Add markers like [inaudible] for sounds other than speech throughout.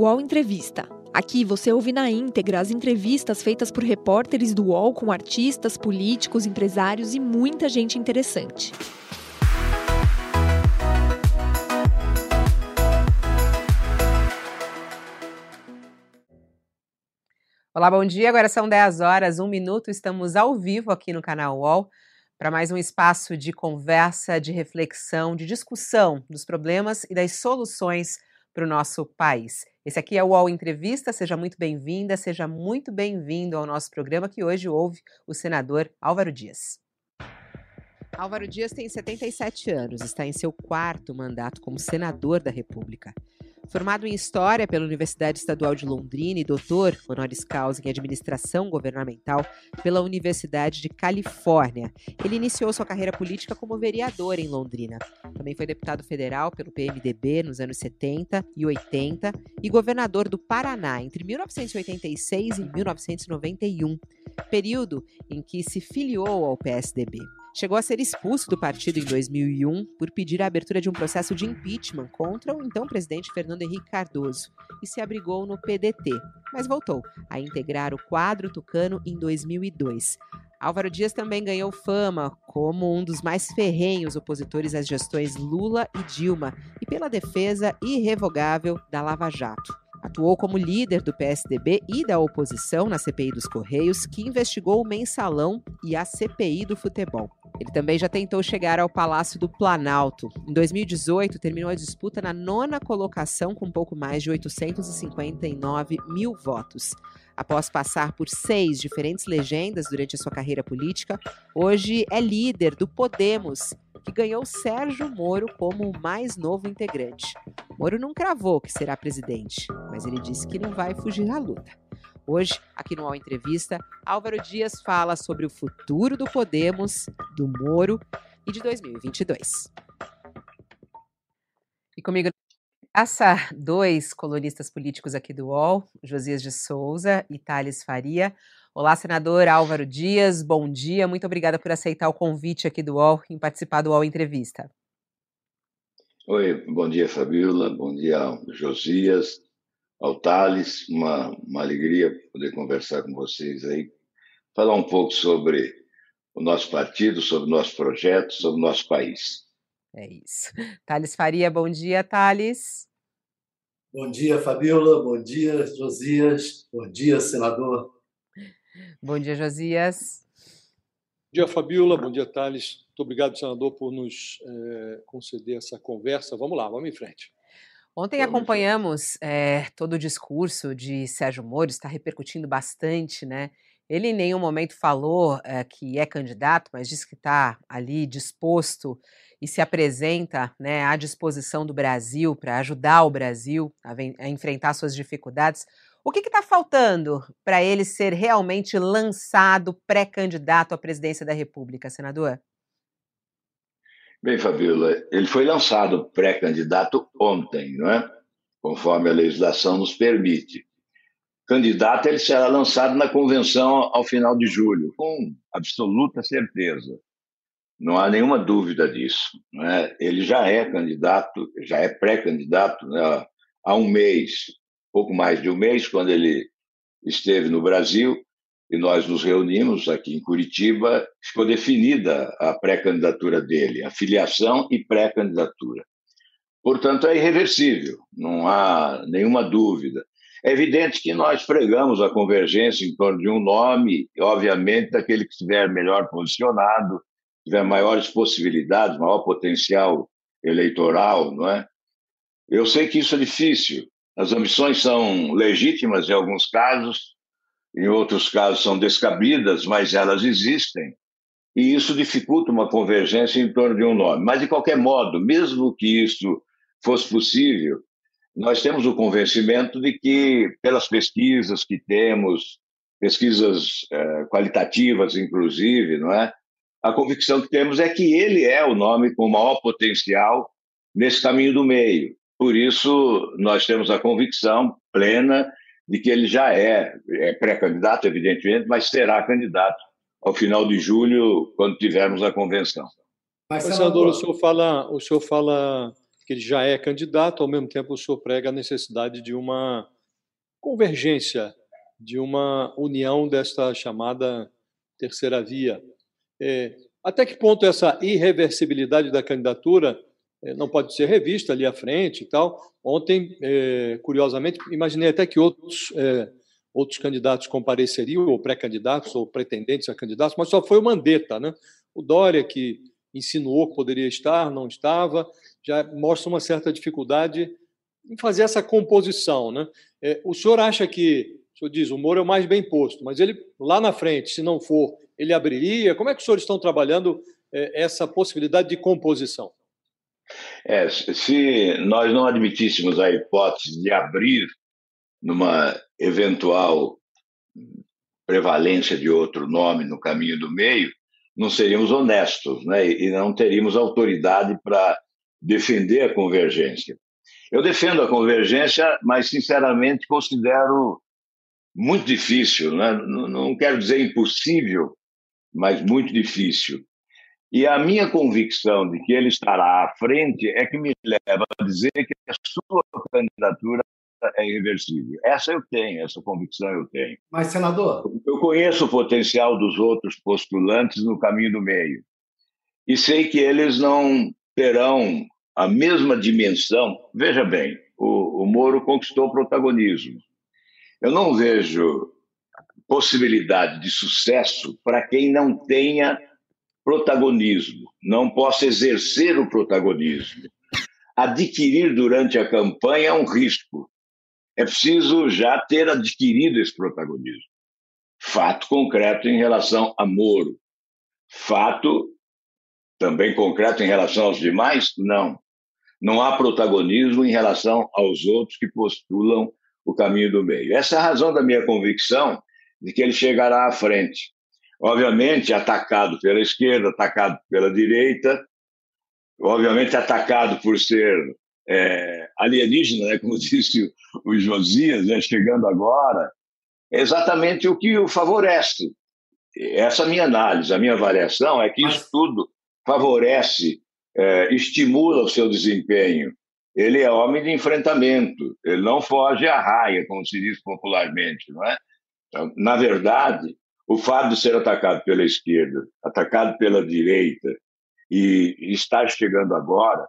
UOL Entrevista. Aqui você ouve na íntegra as entrevistas feitas por repórteres do UOL com artistas, políticos, empresários e muita gente interessante. Olá, bom dia. Agora são 10 horas, 1 minuto. Estamos ao vivo aqui no canal UOL para mais um espaço de conversa, de reflexão, de discussão dos problemas e das soluções para o nosso país. Esse aqui é o UOL Entrevista, seja muito bem-vinda, seja muito bem-vindo ao nosso programa que hoje ouve o senador Álvaro Dias. Álvaro Dias tem 77 anos, está em seu quarto mandato como senador da República. Formado em História pela Universidade Estadual de Londrina e doutor honoris causa em Administração Governamental pela Universidade de Califórnia, ele iniciou sua carreira política como vereador em Londrina. Também foi deputado federal pelo PMDB nos anos 70 e 80 e governador do Paraná entre 1986 e 1991, período em que se filiou ao PSDB. Chegou a ser expulso do partido em 2001 por pedir a abertura de um processo de impeachment contra o então presidente Fernando Henrique Cardoso e se abrigou no PDT, mas voltou a integrar o quadro tucano em 2002. Álvaro Dias também ganhou fama como um dos mais ferrenhos opositores às gestões Lula e Dilma e pela defesa irrevogável da Lava Jato. Atuou como líder do PSDB e da oposição na CPI dos Correios, que investigou o mensalão e a CPI do futebol. Ele também já tentou chegar ao Palácio do Planalto. Em 2018, terminou a disputa na nona colocação, com pouco mais de 859 mil votos. Após passar por seis diferentes legendas durante a sua carreira política, hoje é líder do Podemos, que ganhou Sérgio Moro como o mais novo integrante. Moro não cravou que será presidente, mas ele disse que não vai fugir da luta. Hoje, aqui no All Entrevista, Álvaro Dias fala sobre o futuro do Podemos, do Moro e de 2022. E comigo essa dois colunistas políticos aqui do UOL, Josias de Souza e Thales Faria. Olá, senador Álvaro Dias, bom dia. Muito obrigada por aceitar o convite aqui do UOL em participar do UOL Entrevista. Oi, bom dia, Fabiola. Bom dia, Josias ao Thales, uma, uma alegria poder conversar com vocês aí, falar um pouco sobre o nosso partido, sobre o nosso projeto, sobre o nosso país. É isso. Thales Faria, bom dia, Thales. Bom dia, Fabiola. Bom dia, Josias. Bom dia, senador. Bom dia, Josias. Bom dia, Fabiola. Bom dia, Thales. Muito obrigado, senador, por nos é, conceder essa conversa. Vamos lá, vamos em frente. Ontem acompanhamos é, todo o discurso de Sérgio Moro, está repercutindo bastante, né? Ele em nenhum momento falou é, que é candidato, mas disse que está ali disposto e se apresenta né, à disposição do Brasil para ajudar o Brasil a, a, enfrentar suas dificuldades. O que está faltando para ele ser realmente lançado pré-candidato à presidência da República, senador? Bem, Fabiola, ele foi lançado pré-candidato ontem, não é? Conforme a legislação nos permite. Candidato, ele será lançado na convenção ao final de julho, com absoluta certeza. Não há nenhuma dúvida disso. É? Ele já é candidato, já é pré-candidato né? há um mês, pouco mais de um mês, quando ele esteve no Brasil, e nós nos reunimos aqui em Curitiba, ficou definida a pré-candidatura dele, a filiação e pré-candidatura. Portanto, é irreversível, não há nenhuma dúvida. É evidente que nós pregamos a convergência em torno de um nome, e, obviamente, daquele que estiver melhor posicionado, tiver maiores possibilidades, maior potencial eleitoral, não é? Eu sei que isso é difícil. As ambições são legítimas em alguns casos, em outros casos são descabidas, mas elas existem. E isso dificulta uma convergência em torno de um nome. Mas, de qualquer modo, mesmo que isso fosse possível, nós temos o convencimento de que, pelas pesquisas que temos, pesquisas eh, qualitativas, inclusive, não é? A convicção que temos é que ele é o nome com maior potencial nesse caminho do meio. Por isso, nós temos a convicção plena de que ele já é, é pré-candidato, evidentemente, mas será candidato ao final de julho, quando tivermos a convenção. Mas, senador, o senhor fala, o senhor fala que ele já é candidato, ao mesmo tempo o senhor prega a necessidade de uma convergência, de uma união desta chamada terceira via. É, até que ponto essa irreversibilidade da candidatura não pode ser revista ali à frente e tal? Ontem, é, curiosamente, imaginei até que outros é, outros candidatos compareceriam, ou pré-candidatos, ou pretendentes a candidatos, mas só foi o Mandetta, né? O Dória, que insinuou que poderia estar, não estava, já mostra uma certa dificuldade em fazer essa composição, né? É, o senhor acha que, o senhor diz, o Moro é o mais bem posto, mas ele, lá na frente, se não for, ele abriria? Como é que os senhores estão trabalhando é, essa possibilidade de composição? É, se nós não admitíssemos a hipótese de abrir numa eventual prevalência de outro nome no caminho do meio, não seríamos honestos né? e não teríamos autoridade para defender a convergência. Eu defendo a convergência, mas, sinceramente, considero muito difícil, né? não quero dizer impossível, mas muito difícil. E a minha convicção de que ele estará à frente é que me leva a dizer que a sua candidatura é irreversível. Essa eu tenho, essa convicção eu tenho. Mas, senador. Eu conheço o potencial dos outros postulantes no caminho do meio. E sei que eles não terão a mesma dimensão. Veja bem, o, o Moro conquistou protagonismo. Eu não vejo possibilidade de sucesso para quem não tenha protagonismo, não possa exercer o protagonismo. Adquirir durante a campanha é um risco é preciso já ter adquirido esse protagonismo. Fato concreto em relação a Moro. Fato também concreto em relação aos demais? Não. Não há protagonismo em relação aos outros que postulam o caminho do meio. Essa é a razão da minha convicção de que ele chegará à frente. Obviamente, atacado pela esquerda, atacado pela direita, obviamente, atacado por ser é, alienígena, né, como [laughs] disse o Josias, né, chegando agora, é exatamente o que o favorece. Essa minha análise, a minha avaliação é que isso tudo favorece, é, estimula o seu desempenho. Ele é homem de enfrentamento, ele não foge à raia, como se diz popularmente, não é? Então, na verdade, o fato de ser atacado pela esquerda, atacado pela direita e estar chegando agora,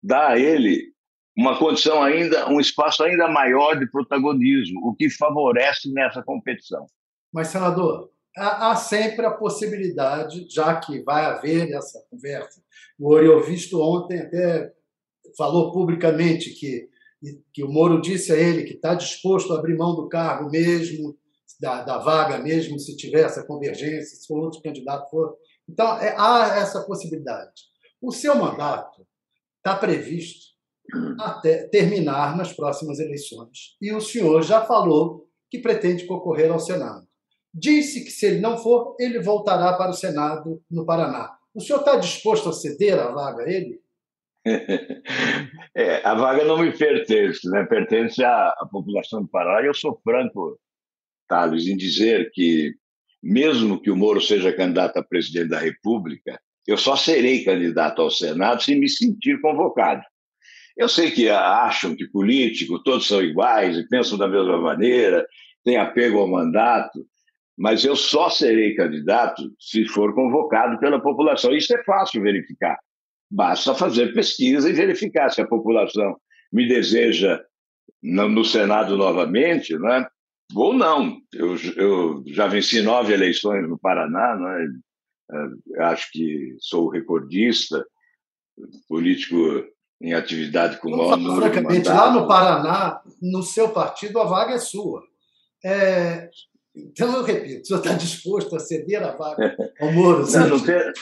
dá a ele uma condição ainda, um espaço ainda maior de protagonismo, o que favorece nessa competição. Mas, senador, há, sempre a possibilidade, já que vai haver essa conversa, o Oriovisto ontem até falou publicamente que, que o Moro disse a ele que está disposto a abrir mão do cargo mesmo, da, da vaga mesmo, se tiver essa convergência, se for outro candidato for. Então, é, há essa possibilidade. O seu mandato está previsto até terminar nas próximas eleições. E o senhor já falou que pretende concorrer ao Senado. Disse que, se ele não for, ele voltará para o Senado no Paraná. O senhor está disposto a ceder a vaga a ele? [laughs] É, a vaga não me pertence, né? pertence à, à população do Paraná. Eu sou franco, Em dizer que, mesmo que o Moro seja candidato a presidente da República, eu só serei candidato ao Senado se me sentir convocado. Eu sei que acham que político todos são iguais e pensam da mesma maneira, têm apego ao mandato, mas eu só serei candidato se for convocado pela população. Isso é fácil verificar. Basta fazer pesquisa e verificar se a população me deseja no Senado novamente, né? Ou não. Eu, eu já venci nove eleições no Paraná, né? acho que sou recordista, político em atividade com o maior número Francamente, lá no Paraná, no seu partido, a vaga é sua. É... Então, eu repito, o senhor está disposto a ceder a vaga ao Moro? Não, não, tem,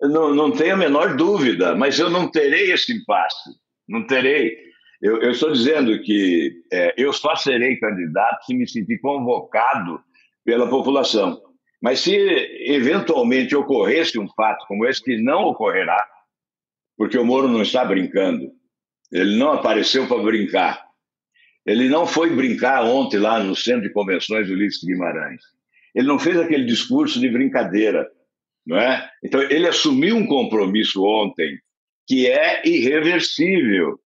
não, não tenho a menor dúvida, mas eu não terei esse impasse. Não terei. Eu, eu estou dizendo que é, eu só serei candidato se me sentir convocado pela população. Mas se eventualmente ocorresse um fato como esse, que não ocorrerá, porque o Moro não está brincando, ele não apareceu para brincar. Ele não foi brincar ontem lá no Centro de Convenções do Ulisses Guimarães. Ele não fez aquele discurso de brincadeira, não é? Então ele assumiu um compromisso ontem que é irreversível.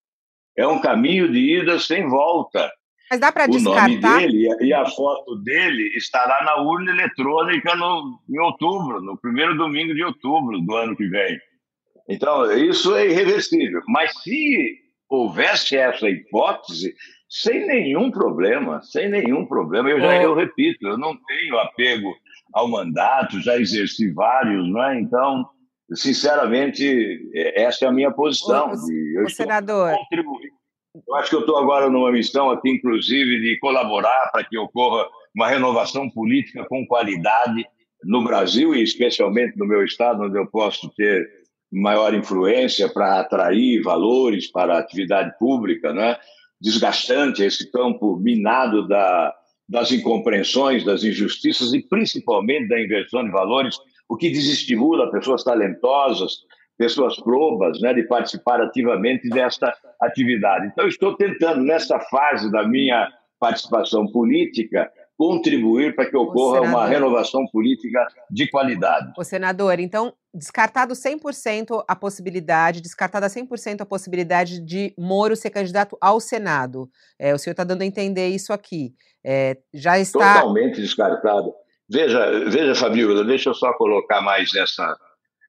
É um caminho de ida sem volta. Mas dá para descartar? O nome dele e a foto dele estará na urna eletrônica no, em outubro, no primeiro domingo de outubro do ano que vem. Então, isso é irreversível. Mas se houvesse essa hipótese, sem nenhum problema, sem nenhum problema, eu já eu repito, eu não tenho apego ao mandato, já exerci vários, não é? Então, sinceramente, essa é a minha posição. O, o senador. Eu acho que eu estou agora numa missão aqui, inclusive, de colaborar para que ocorra uma renovação política com qualidade no Brasil e especialmente no meu estado, onde eu posso ter maior influência para atrair valores para a atividade pública, né? desgastante esse campo minado da, das incompreensões, das injustiças e principalmente da inversão de valores, o que desestimula pessoas talentosas, pessoas probas, né, de participar ativamente desta atividade. Então, estou tentando, nessa fase da minha participação política, contribuir para que ocorra uma renovação política de qualidade. O senador, então, descartado 100% a possibilidade, descartada 100% a possibilidade de Moro ser candidato ao Senado. É, o senhor está dando a entender isso aqui. É, já está... Totalmente descartado. Veja, veja, Fabíola, deixa eu só colocar mais essa,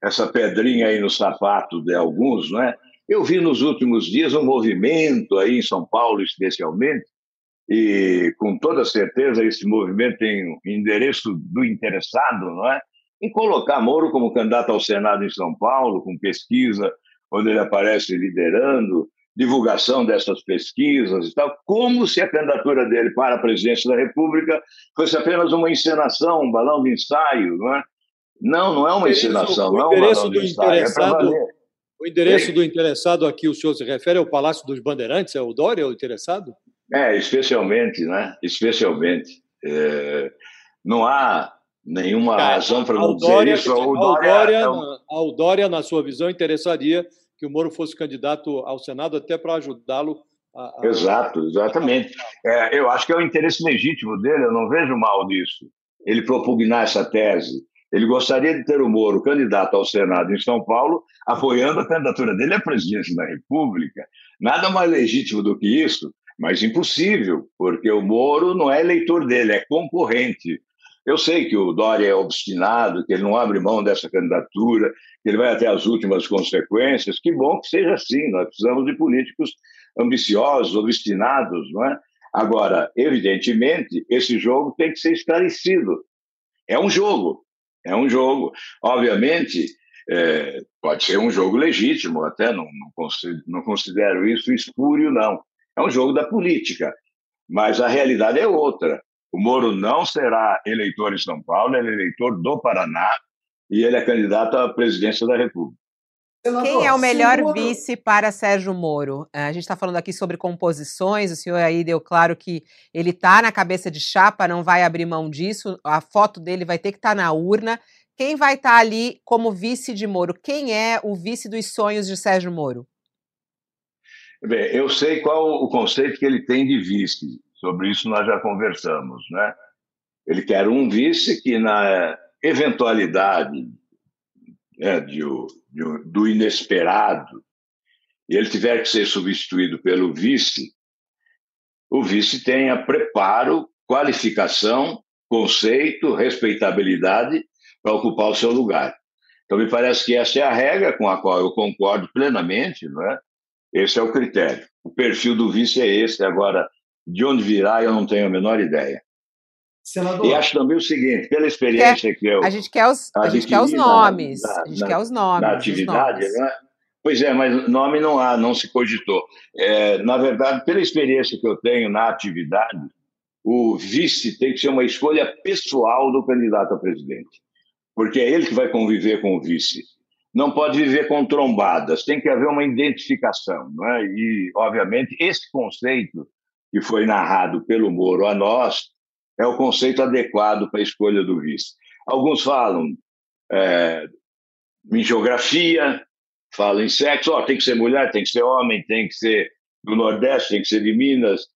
essa pedrinha aí no sapato de alguns, não é? Eu vi nos últimos dias um movimento aí em São Paulo, especialmente, e com toda certeza esse movimento tem o endereço do interessado, não é? Em colocar Moro como candidato ao Senado em São Paulo, com pesquisa onde ele aparece liderando, divulgação dessas pesquisas e tal, como se a candidatura dele para a presidência da República fosse apenas uma encenação, um balão de ensaio, não é? Não, não é uma encenação, não é um balão de ensaio, é o endereço do interessado aqui, o senhor se refere ao Palácio dos Bandeirantes? É o Dória o interessado? É, especialmente, né? Especialmente. É, não há nenhuma Cara, razão para não dizer isso. Ao Dória, é ao Dória, na sua visão, interessaria que o Moro fosse candidato ao Senado até para ajudá-lo a, a... Exato, exatamente. É, eu acho que é o interesse legítimo dele, eu não vejo mal nisso. Ele propugnar essa tese. Ele gostaria de ter o Moro candidato ao Senado em São Paulo, apoiando a candidatura dele à presidência da República. Nada mais legítimo do que isso, mas impossível, porque o Moro não é eleitor dele, é concorrente. Eu sei que o Dória é obstinado, que ele não abre mão dessa candidatura, que ele vai até as últimas consequências. Que bom que seja assim, nós precisamos de políticos ambiciosos, obstinados, não é? Agora, evidentemente, esse jogo tem que ser esclarecido. É um jogo, é um jogo. Obviamente, é, pode ser um jogo legítimo, até não, não, considero, isso espúrio, não. É um jogo da política. Mas a realidade é outra. O Moro não será eleitor em São Paulo, ele é eleitor do Paraná e ele é candidato à presidência da República. Quem é o melhor vice para Sérgio Moro? É, a gente está falando aqui sobre composições, o senhor aí deu claro que ele está na cabeça de chapa, não vai abrir mão disso, a foto dele vai ter que estar tá na urna. Quem vai estar tá ali como vice de Moro? Quem é o vice dos sonhos de Sérgio Moro? Bem, eu sei qual o conceito que ele tem de vice. Sobre isso nós já conversamos, né? Ele quer um vice que, na eventualidade né, de, de, do inesperado, ele tiver que ser substituído pelo vice, o vice tenha preparo, qualificação, conceito, respeitabilidade para ocupar o seu lugar. Então, me parece que essa é a regra com a qual eu concordo plenamente, não é? Esse é o critério. O perfil do vice é esse. Agora, de onde virá, eu não tenho a menor ideia. Senador. E acho também o seguinte, pela experiência quer, que eu. A gente quer os, a gente quer os nomes. Na, a gente na, quer os nomes. Na atividade, né? Pois é, mas nome não há, não se cogitou. É, na verdade, pela experiência que eu tenho na atividade, o vice tem que ser uma escolha pessoal do candidato a presidente porque é ele que vai conviver com o vice. Não pode viver com trombadas, tem que haver uma identificação. Não é? E, obviamente, esse conceito que foi narrado pelo Moro a nós é o conceito adequado para a escolha do vice. Alguns falam é, em geografia, falam em sexo, oh, tem que ser mulher, tem que ser homem, tem que ser do Nordeste, tem que ser de Minas,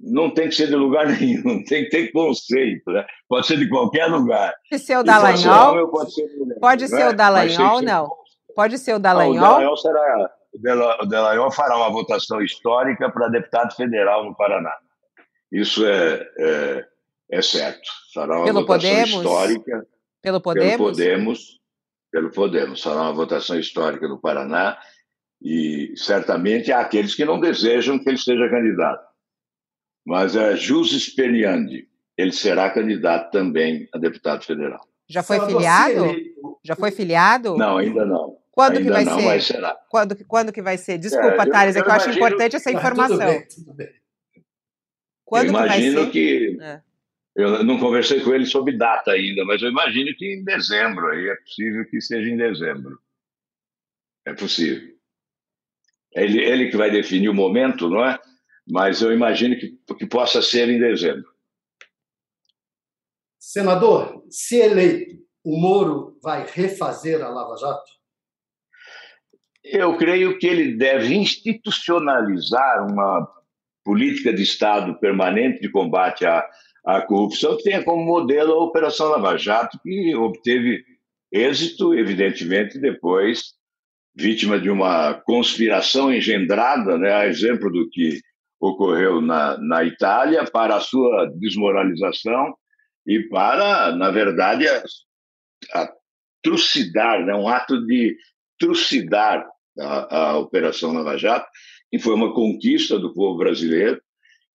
não tem que ser de lugar [laughs] nenhum, tem que ter conceito, né? Pode ser de qualquer lugar. Pode ser o Dallagnol? Pode ser, mulher, pode ser o Dallagnol, não? Pode ser o Dallagnol? o Dallagnol será, o Delagnol fará uma votação histórica para deputado federal no Paraná. Isso é, é, é certo. Fará uma pelo votação Podemos? histórica. Pelo Podemos? Pelo Podemos. Pelo Podemos. Fará uma votação histórica no Paraná e certamente há aqueles que não desejam que ele seja candidato. Mas é Jus Speniandi, ele será candidato também a deputado federal. Já foi filiado? Já foi filiado? Não, ainda não. Quando ainda que vai não, ser? Mas será. Quando, quando que vai ser? Desculpa, É, eu- Thales, é eu que eu acho importante essa informação. Tudo bem, tudo bem. Quando eu que vai imagino ser? que. É. Eu não conversei com ele sobre data ainda, mas eu imagino que em dezembro, aí é possível que seja em dezembro. É possível. Ele, ele que vai definir o momento, não é? Mas eu imagino que, que possa ser em dezembro. Senador, se eleito, o Moro vai refazer a Lava Jato? Eu creio que ele deve institucionalizar uma política de Estado permanente de combate à, à corrupção que tenha como modelo a Operação Lava Jato, que obteve êxito, evidentemente, depois, vítima de uma conspiração engendrada, né, a exemplo do que ocorreu na, na Itália, para a sua desmoralização e para, na verdade, a, a trucidar, né, um ato de trucidar a, a Operação Lava Jato, que foi uma conquista do povo brasileiro,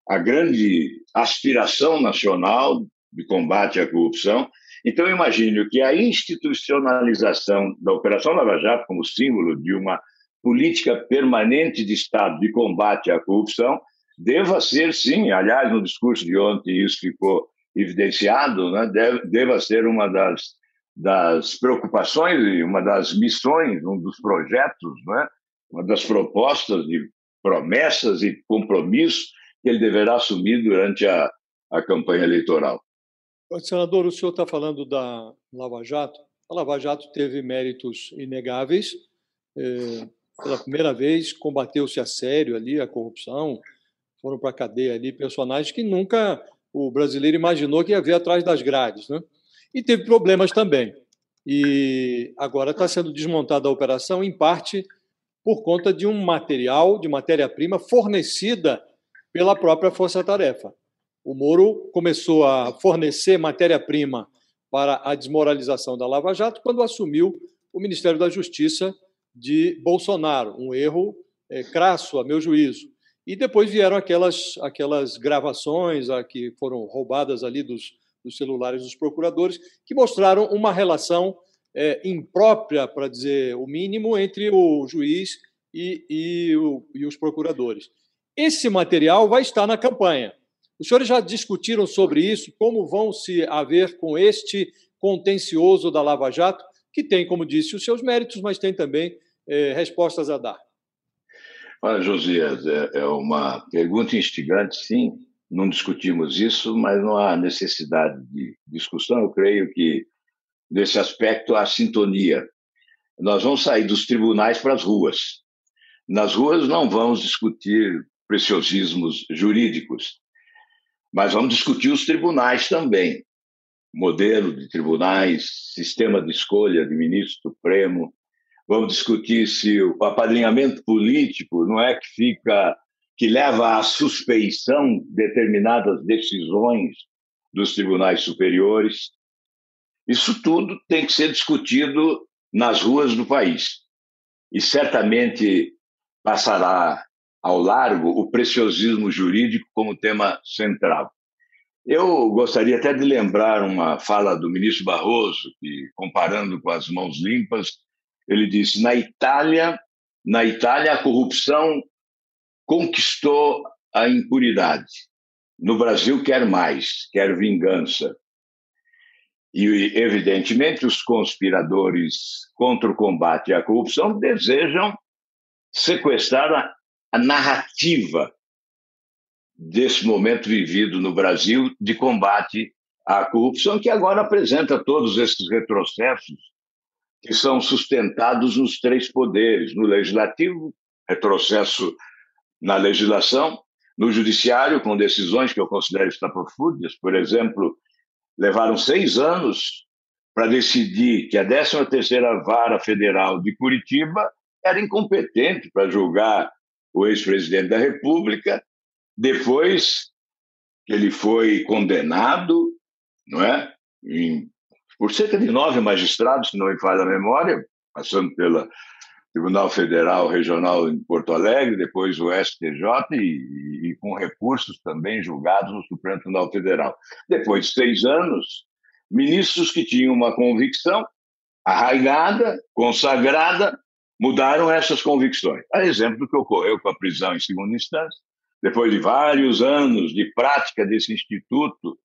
a grande aspiração nacional de combate à corrupção. Então, imagino que a institucionalização da Operação Lava Jato como símbolo de uma política permanente de Estado de combate à corrupção deva ser, sim, aliás, no discurso de ontem isso ficou evidenciado, né, deva ser uma das, das preocupações e uma das missões, um dos projetos, né, uma das propostas de promessas e compromissos que ele deverá assumir durante a, a campanha eleitoral. Senador, o senhor está falando da Lava Jato. A Lava Jato teve méritos inegáveis. É, pela primeira vez, combateu-se a sério ali a corrupção. Foram para a cadeia ali personagens que nunca o brasileiro imaginou que ia ver atrás das grades. Né? E teve problemas também. E agora está sendo desmontada a operação, em parte por conta de um material, de matéria-prima fornecida pela própria Força Tarefa. O Moro começou a fornecer matéria-prima para a desmoralização da Lava Jato quando assumiu o Ministério da Justiça de Bolsonaro, um erro é, crasso, a meu juízo. E depois vieram aquelas, aquelas gravações a, que foram roubadas ali dos, dos celulares dos procuradores, que mostraram uma relação é, imprópria, para dizer o mínimo, entre o juiz e, e, o, e os procuradores. Esse material vai estar na campanha. Os senhores já discutiram sobre isso, como vão se haver com este contencioso da Lava Jato, que tem, como disse, os seus méritos, mas tem também eh, respostas a dar. Olha, Josias, é, é uma pergunta instigante, sim. Não discutimos isso, mas não há necessidade de discussão. Eu creio que, nesse aspecto, há sintonia. Nós vamos sair dos tribunais para as ruas. Nas ruas não vamos discutir preciosismos jurídicos, mas vamos discutir os tribunais também. Modelo de tribunais, sistema de escolha de ministro supremo. Vamos discutir se o apadrinhamento político não é que fica que leva à suspeição determinadas decisões dos tribunais superiores. Isso tudo tem que ser discutido nas ruas do país. E certamente passará ao largo o preciosismo jurídico como tema central. Eu gostaria até de lembrar uma fala do ministro Barroso, que, comparando com as mãos limpas, ele disse: na Itália, na Itália a corrupção conquistou a impunidade. No Brasil quer mais, quer vingança. E evidentemente os conspiradores contra o combate à corrupção desejam sequestrar a, a narrativa desse momento vivido no Brasil de combate à corrupção, que agora apresenta todos esses retrocessos que são sustentados nos três poderes: no legislativo, retrocesso na legislação, no judiciário, com decisões que eu considero estapafúrdias, por exemplo, levaram seis anos para decidir que a 13ª Vara Federal de Curitiba era incompetente para julgar o ex-presidente da República, depois que ele foi condenado, não é? Em, por cerca de nove magistrados, se não me falha a memória, passando pelo Tribunal Federal Regional em Porto Alegre, depois o STJ e, e, com recursos também julgados no Supremo Tribunal Federal. Depois de seis anos, ministros que tinham uma convicção arraigada, consagrada, mudaram essas convicções. A exemplo do que ocorreu com a prisão em segunda instância, depois de vários anos de prática desse instituto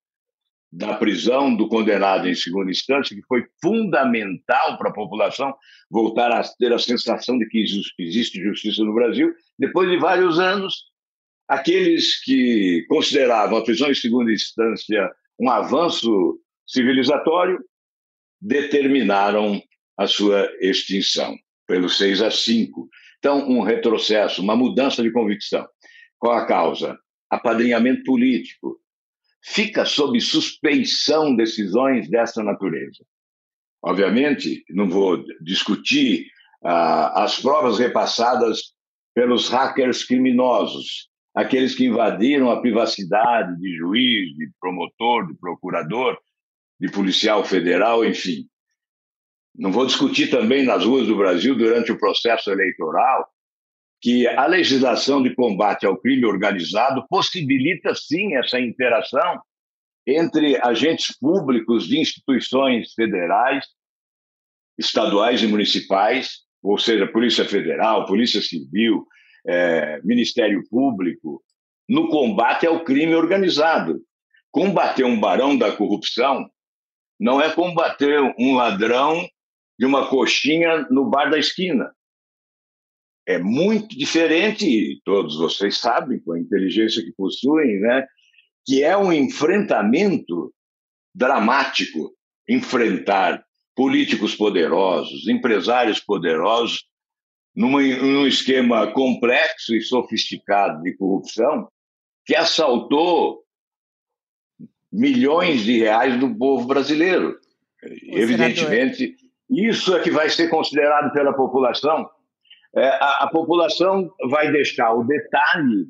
da prisão do condenado em segunda instância, que foi fundamental para a população voltar a ter a sensação de que existe justiça no Brasil, depois de vários anos, aqueles que consideravam a prisão em segunda instância um avanço civilizatório determinaram a sua extinção pelo 6 a 5. Então, um retrocesso, uma mudança de convicção. Qual a causa? Apadrinhamento político. Fica sob suspeição decisões dessa natureza. Obviamente, não vou discutir ah, as provas repassadas pelos hackers criminosos, aqueles que invadiram a privacidade de juiz, de promotor, de procurador, de policial federal, enfim. Não vou discutir também nas ruas do Brasil durante o processo eleitoral que a legislação de combate ao crime organizado possibilita sim essa interação entre agentes públicos de instituições federais, estaduais e municipais, ou seja, Polícia Federal, Polícia Civil, é, Ministério Público, no combate ao crime organizado. Combater um barão da corrupção não é combater um ladrão de uma coxinha no bar da esquina é muito diferente, todos vocês sabem, com a inteligência que possuem, né, que é um enfrentamento dramático enfrentar políticos poderosos, empresários poderosos, numa, num esquema complexo e sofisticado de corrupção que assaltou milhões de reais do povo brasileiro. O Evidentemente, senador. isso é que vai ser considerado pela população é, a, a, população vai deixar o detalhe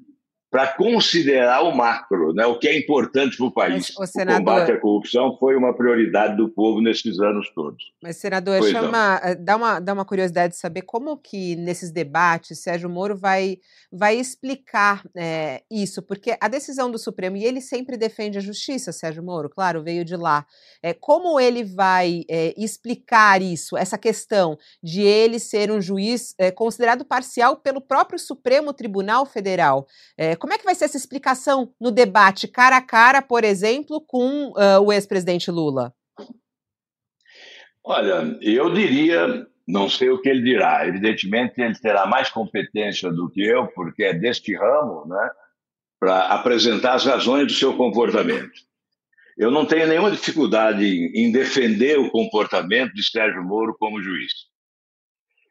para considerar o macro, né, o que é importante para o país. Mas, o, senador... o combate à corrupção foi uma prioridade do povo nesses anos todos. Mas, senador, chama, eh, dá, uma, dá uma curiosidade de saber como que nesses debates Sérgio Moro vai, vai explicar é, isso, porque a decisão do Supremo, e ele sempre defende a justiça, Sérgio Moro, claro, veio de lá. É, como ele vai é, explicar isso, essa questão de ele ser um juiz considerado parcial pelo próprio Supremo Tribunal Federal? Como é que vai ser essa explicação no debate cara a cara, por exemplo, com uh, o ex-presidente Lula? Olha, eu diria, não sei o que ele dirá. Evidentemente, ele terá mais competência do que eu, porque é deste ramo, né, para apresentar as razões do seu comportamento. Eu não tenho nenhuma dificuldade em defender o comportamento de Sérgio Moro como juiz.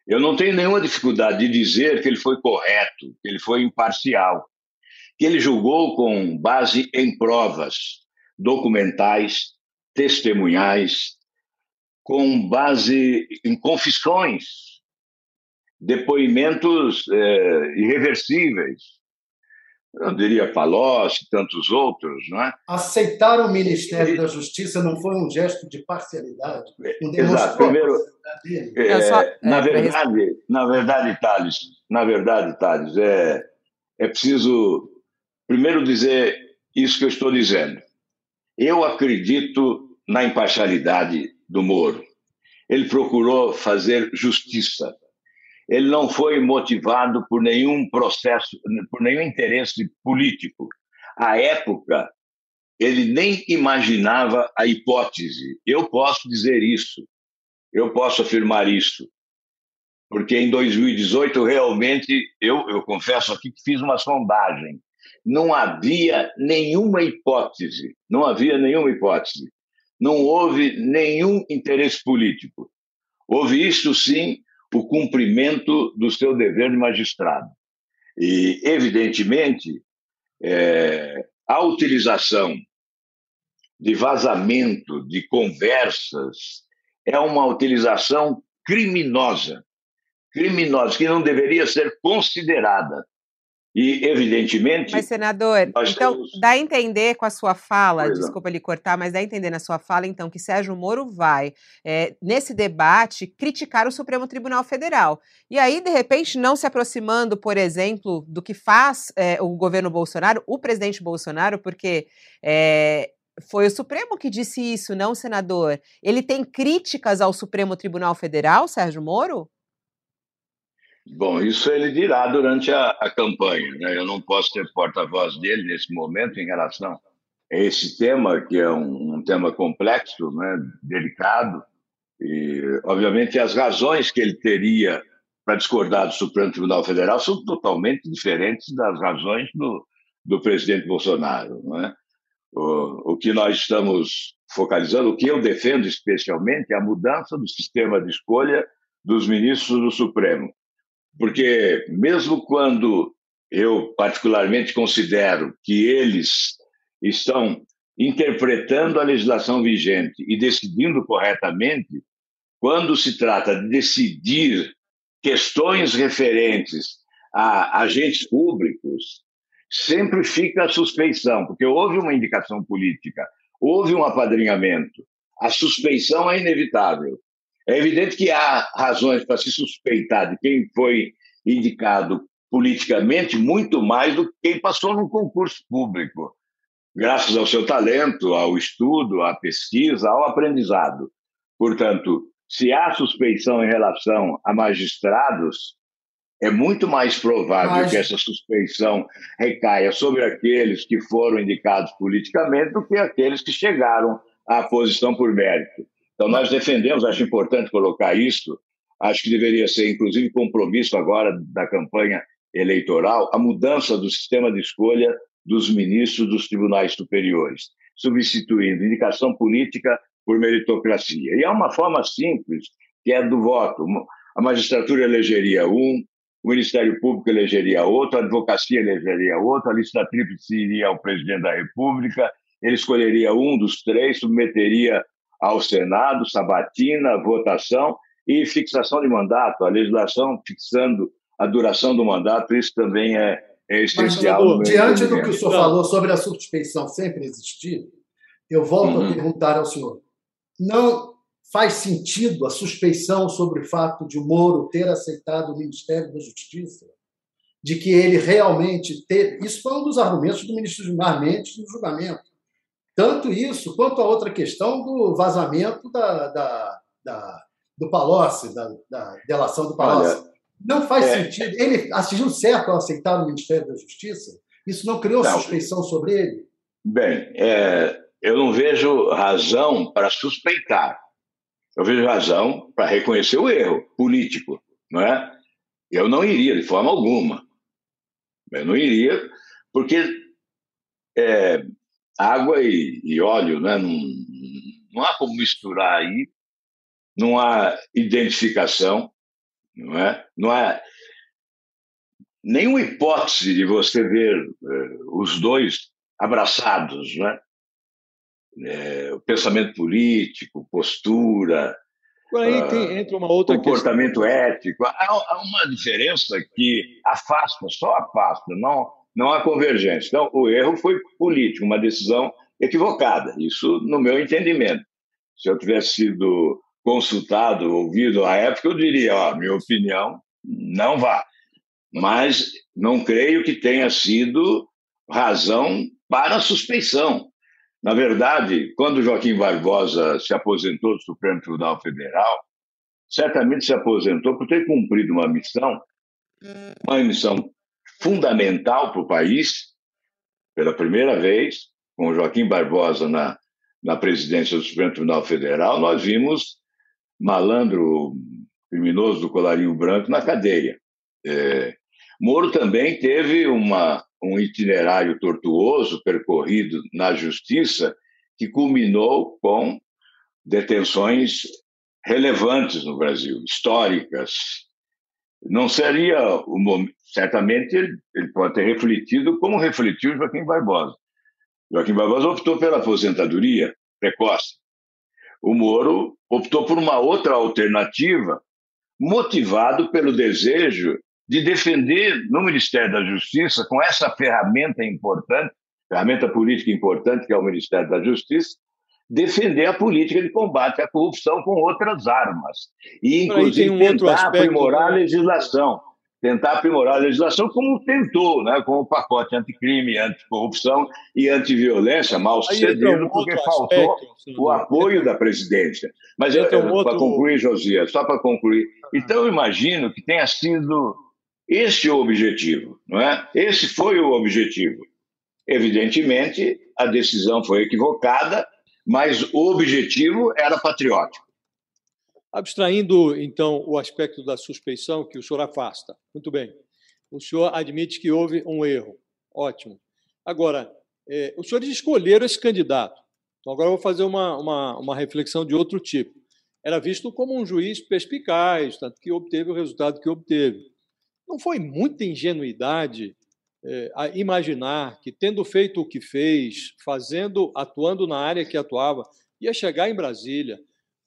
Eu não tenho nenhuma dificuldade de dizer que ele foi correto, que ele foi imparcial que ele julgou com base em provas documentais, testemunhais, com base em confissões, depoimentos é, irreversíveis. Eu diria Palocci, tantos outros, não é? Aceitar o Ministério e... da Justiça não foi um gesto de parcialidade? Um Exato. Primeiro, é, só, é, na verdade, na verdade, Thales, na verdade, Thales, é, é preciso Primeiro, dizer isso que eu estou dizendo. Eu acredito na imparcialidade do Moro. Ele procurou fazer justiça. Ele não foi motivado por nenhum processo, por nenhum interesse político. À época, ele nem imaginava a hipótese. Eu posso dizer isso. Eu posso afirmar isso. Porque em 2018, realmente, eu, eu confesso aqui que fiz uma sondagem não havia nenhuma hipótese, não havia nenhuma hipótese. Não houve nenhum interesse político. Houve isso sim o cumprimento do seu dever de magistrado. E, evidentemente, é, a utilização de vazamento, de conversas, é uma utilização criminosa criminosa, que não deveria ser considerada. E, evidentemente. Mas, senador, então temos... dá a entender com a sua fala, pois desculpa não. lhe cortar, mas dá a entender na sua fala, então, que Sérgio Moro vai, é, nesse debate, criticar o Supremo Tribunal Federal. E aí, de repente, não se aproximando, por exemplo, do que faz é, o governo Bolsonaro, o presidente Bolsonaro, porque. É, foi o Supremo que disse isso, não senador. Ele tem críticas ao Supremo Tribunal Federal, Sérgio Moro? Bom, isso ele dirá durante a, a campanha. Né? Eu não posso ser porta-voz dele nesse momento em relação a esse tema, que é um, um tema complexo, né? delicado, e, obviamente, as razões que ele teria para discordar do Supremo Tribunal Federal são totalmente diferentes das razões do, do presidente Bolsonaro. Não é? o, o que nós estamos focalizando, o que eu defendo especialmente, é a mudança do sistema de escolha dos ministros do Supremo. Porque, mesmo quando eu particularmente considero que eles estão interpretando a legislação vigente e decidindo corretamente, quando se trata de decidir questões referentes a agentes públicos, sempre fica a suspeição, porque houve uma indicação política, houve um apadrinhamento. A suspeição é inevitável. É evidente que há razões para se suspeitar de quem foi indicado politicamente muito mais do que quem passou num concurso público, graças ao seu talento, ao estudo, à pesquisa, ao aprendizado. Portanto, se há suspeição em relação a magistrados, é muito mais provável Mas... que essa suspeição recaia sobre aqueles que foram indicados politicamente do que aqueles que chegaram à posição por mérito. Então, nós defendemos, acho importante colocar isso, acho que deveria ser, inclusive, compromisso agora da campanha eleitoral, a mudança do sistema de escolha dos ministros dos tribunais superiores, substituindo indicação política por meritocracia. E é uma forma simples, que é do voto. A magistratura elegeria um, o Ministério Público elegeria outro, a advocacia elegeria outro, a lista tríplice iria ao presidente da República, ele escolheria um dos três, submeteria ao Senado, sabatina, votação e fixação de mandato, a legislação fixando a duração do mandato, isso também é, é essencial. Mas, diante do que o senhor falou sobre a suspeição sempre existir, eu volto uhum. a perguntar ao senhor: não faz sentido a suspeição sobre o fato de o Moro ter aceitado o Ministério da Justiça? De que ele realmente teve. Isso foi um dos argumentos do ministro Gilmar Mendes no julgamento. Tanto isso quanto a outra questão do vazamento da, da, da do Palocci, da, da delação do Palocci. Olha, não faz é, sentido. Ele agiu certo ao aceitar o Ministério da Justiça? Isso não criou não, suspeição sobre ele? Bem, é, eu não vejo razão para suspeitar. Eu vejo razão para reconhecer o erro político, não é? Eu não iria de forma alguma. Eu não iria, porque é, água e, e óleo, né? Não, não há como misturar aí não há identificação, não é? Não há nenhuma hipótese de você ver uh, os dois abraçados, não é? o pensamento político, postura, aí tem, uh, entra uma outra comportamento questão. ético. Há, há, uma diferença que afasta, só afasta, não, não há convergência. Então, o erro foi político, uma decisão equivocada, isso no meu entendimento. Se eu tivesse sido consultado, ouvido à época, eu diria, ó, minha opinião, não vá. Mas não creio que tenha sido razão para a suspeição. Na verdade, quando Joaquim Barbosa se aposentou do Supremo Tribunal Federal, certamente se aposentou por ter cumprido uma missão, uma missão fundamental para o país, pela primeira vez, com Joaquim Barbosa na, na presidência do Supremo Tribunal Federal, nós vimos malandro criminoso do colarinho branco na cadeia. É, Moro também teve uma, um itinerário tortuoso percorrido na justiça que culminou com detenções relevantes no Brasil, históricas. Não seria o momento, certamente ele, ele pode ter refletido como refletiu Joaquim Barbosa. Joaquim Barbosa optou pela aposentadoria precoce o Moro optou por uma outra alternativa, motivado pelo desejo de defender no Ministério da Justiça, com essa ferramenta importante, ferramenta política importante que é o Ministério da Justiça, defender a política de combate à corrupção com outras armas. E, inclusive, um tentar aprimorar a legislação. Tentar aprimorar a legislação como tentou, né, com o pacote anticrime, anticorrupção e antiviolência, mal sucedido, um porque faltou aspecto, o apoio da presidência. Mas, um para outro... concluir, Josias, só para concluir. Então, eu imagino que tenha sido esse o objetivo, não é? Esse foi o objetivo. Evidentemente, a decisão foi equivocada, mas o objetivo era patriótico. Abstraindo, então, o aspecto da suspeição que o senhor afasta. Muito bem. O senhor admite que houve um erro. Ótimo. Agora, é, os senhores escolheram esse candidato. Então, agora eu vou fazer uma, uma, uma reflexão de outro tipo. Era visto como um juiz perspicaz, tanto que obteve o resultado que obteve. Não foi muita ingenuidade é, a imaginar que, tendo feito o que fez, fazendo, atuando na área que atuava, ia chegar em Brasília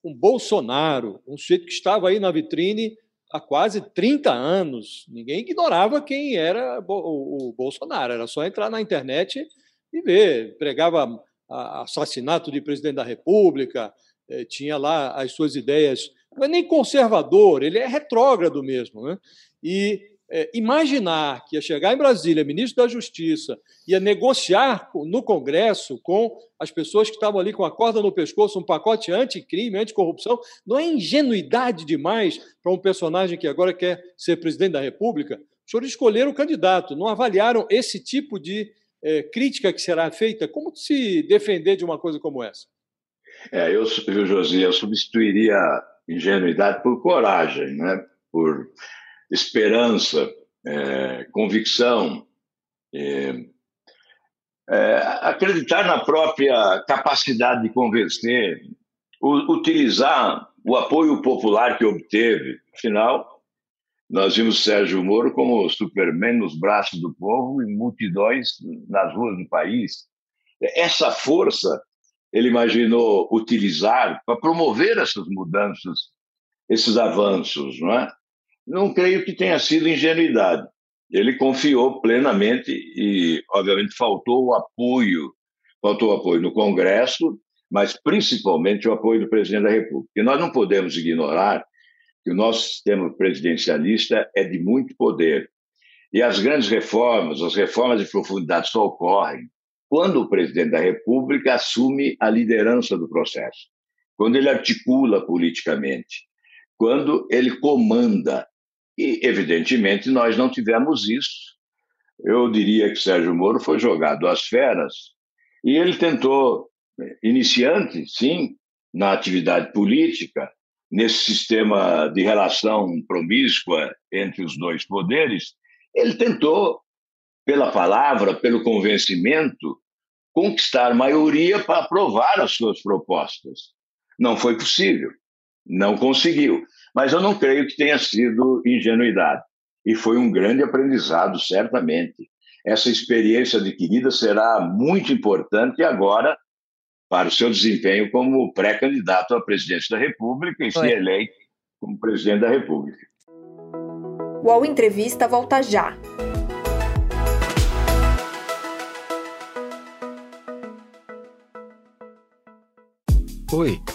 um Bolsonaro, um sujeito que estava aí na vitrine há quase 30 anos. Ninguém ignorava quem era o Bolsonaro, era só entrar na internet e ver. Pregava assassinato de presidente da República, é, tinha lá as suas ideias, não é nem conservador, ele é retrógrado mesmo. Né? E é, imaginar que ia chegar em Brasília, ministro da Justiça, ia negociar no Congresso com as pessoas que estavam ali com a corda no pescoço, um pacote anticrime, anticorrupção, não é ingenuidade demais para um personagem que agora quer ser presidente da República? Os senhores escolheram o candidato, não avaliaram esse tipo de é, crítica que será feita? Como se defender de uma coisa como essa? É, eu, eu eu substituiria ingenuidade por coragem, né? por esperança, é, convicção, é, é, acreditar na própria capacidade de convencer, o, utilizar o apoio popular que obteve. Afinal, nós vimos Sérgio Moro como Superman nos braços do povo e multidões nas ruas do país. Essa força ele imaginou utilizar para promover essas mudanças, esses avanços, não é? Não creio que tenha sido ingenuidade. Ele confiou plenamente e, obviamente, faltou o apoio, faltou o apoio no Congresso, mas principalmente o apoio do presidente da República. E nós não podemos ignorar que o nosso sistema presidencialista é de muito poder. E as grandes reformas, as reformas de profundidade só ocorrem quando o presidente da República assume a liderança do processo, quando ele articula politicamente, quando ele comanda e, evidentemente, nós não tivemos isso. Eu diria que Sérgio Moro foi jogado às feras e ele tentou, eh, iniciante, sim, na atividade política, nesse sistema de relação promíscua entre os dois poderes, ele tentou, pela palavra, pelo convencimento, conquistar maioria para aprovar as suas propostas. Não foi possível, não conseguiu. Mas eu não creio que tenha sido ingenuidade. E foi um grande aprendizado, certamente. Essa experiência adquirida será muito importante agora para o seu desempenho como pré-candidato à presidência da República e se eleito como presidente da República. O UOL Entrevista volta já. Oi,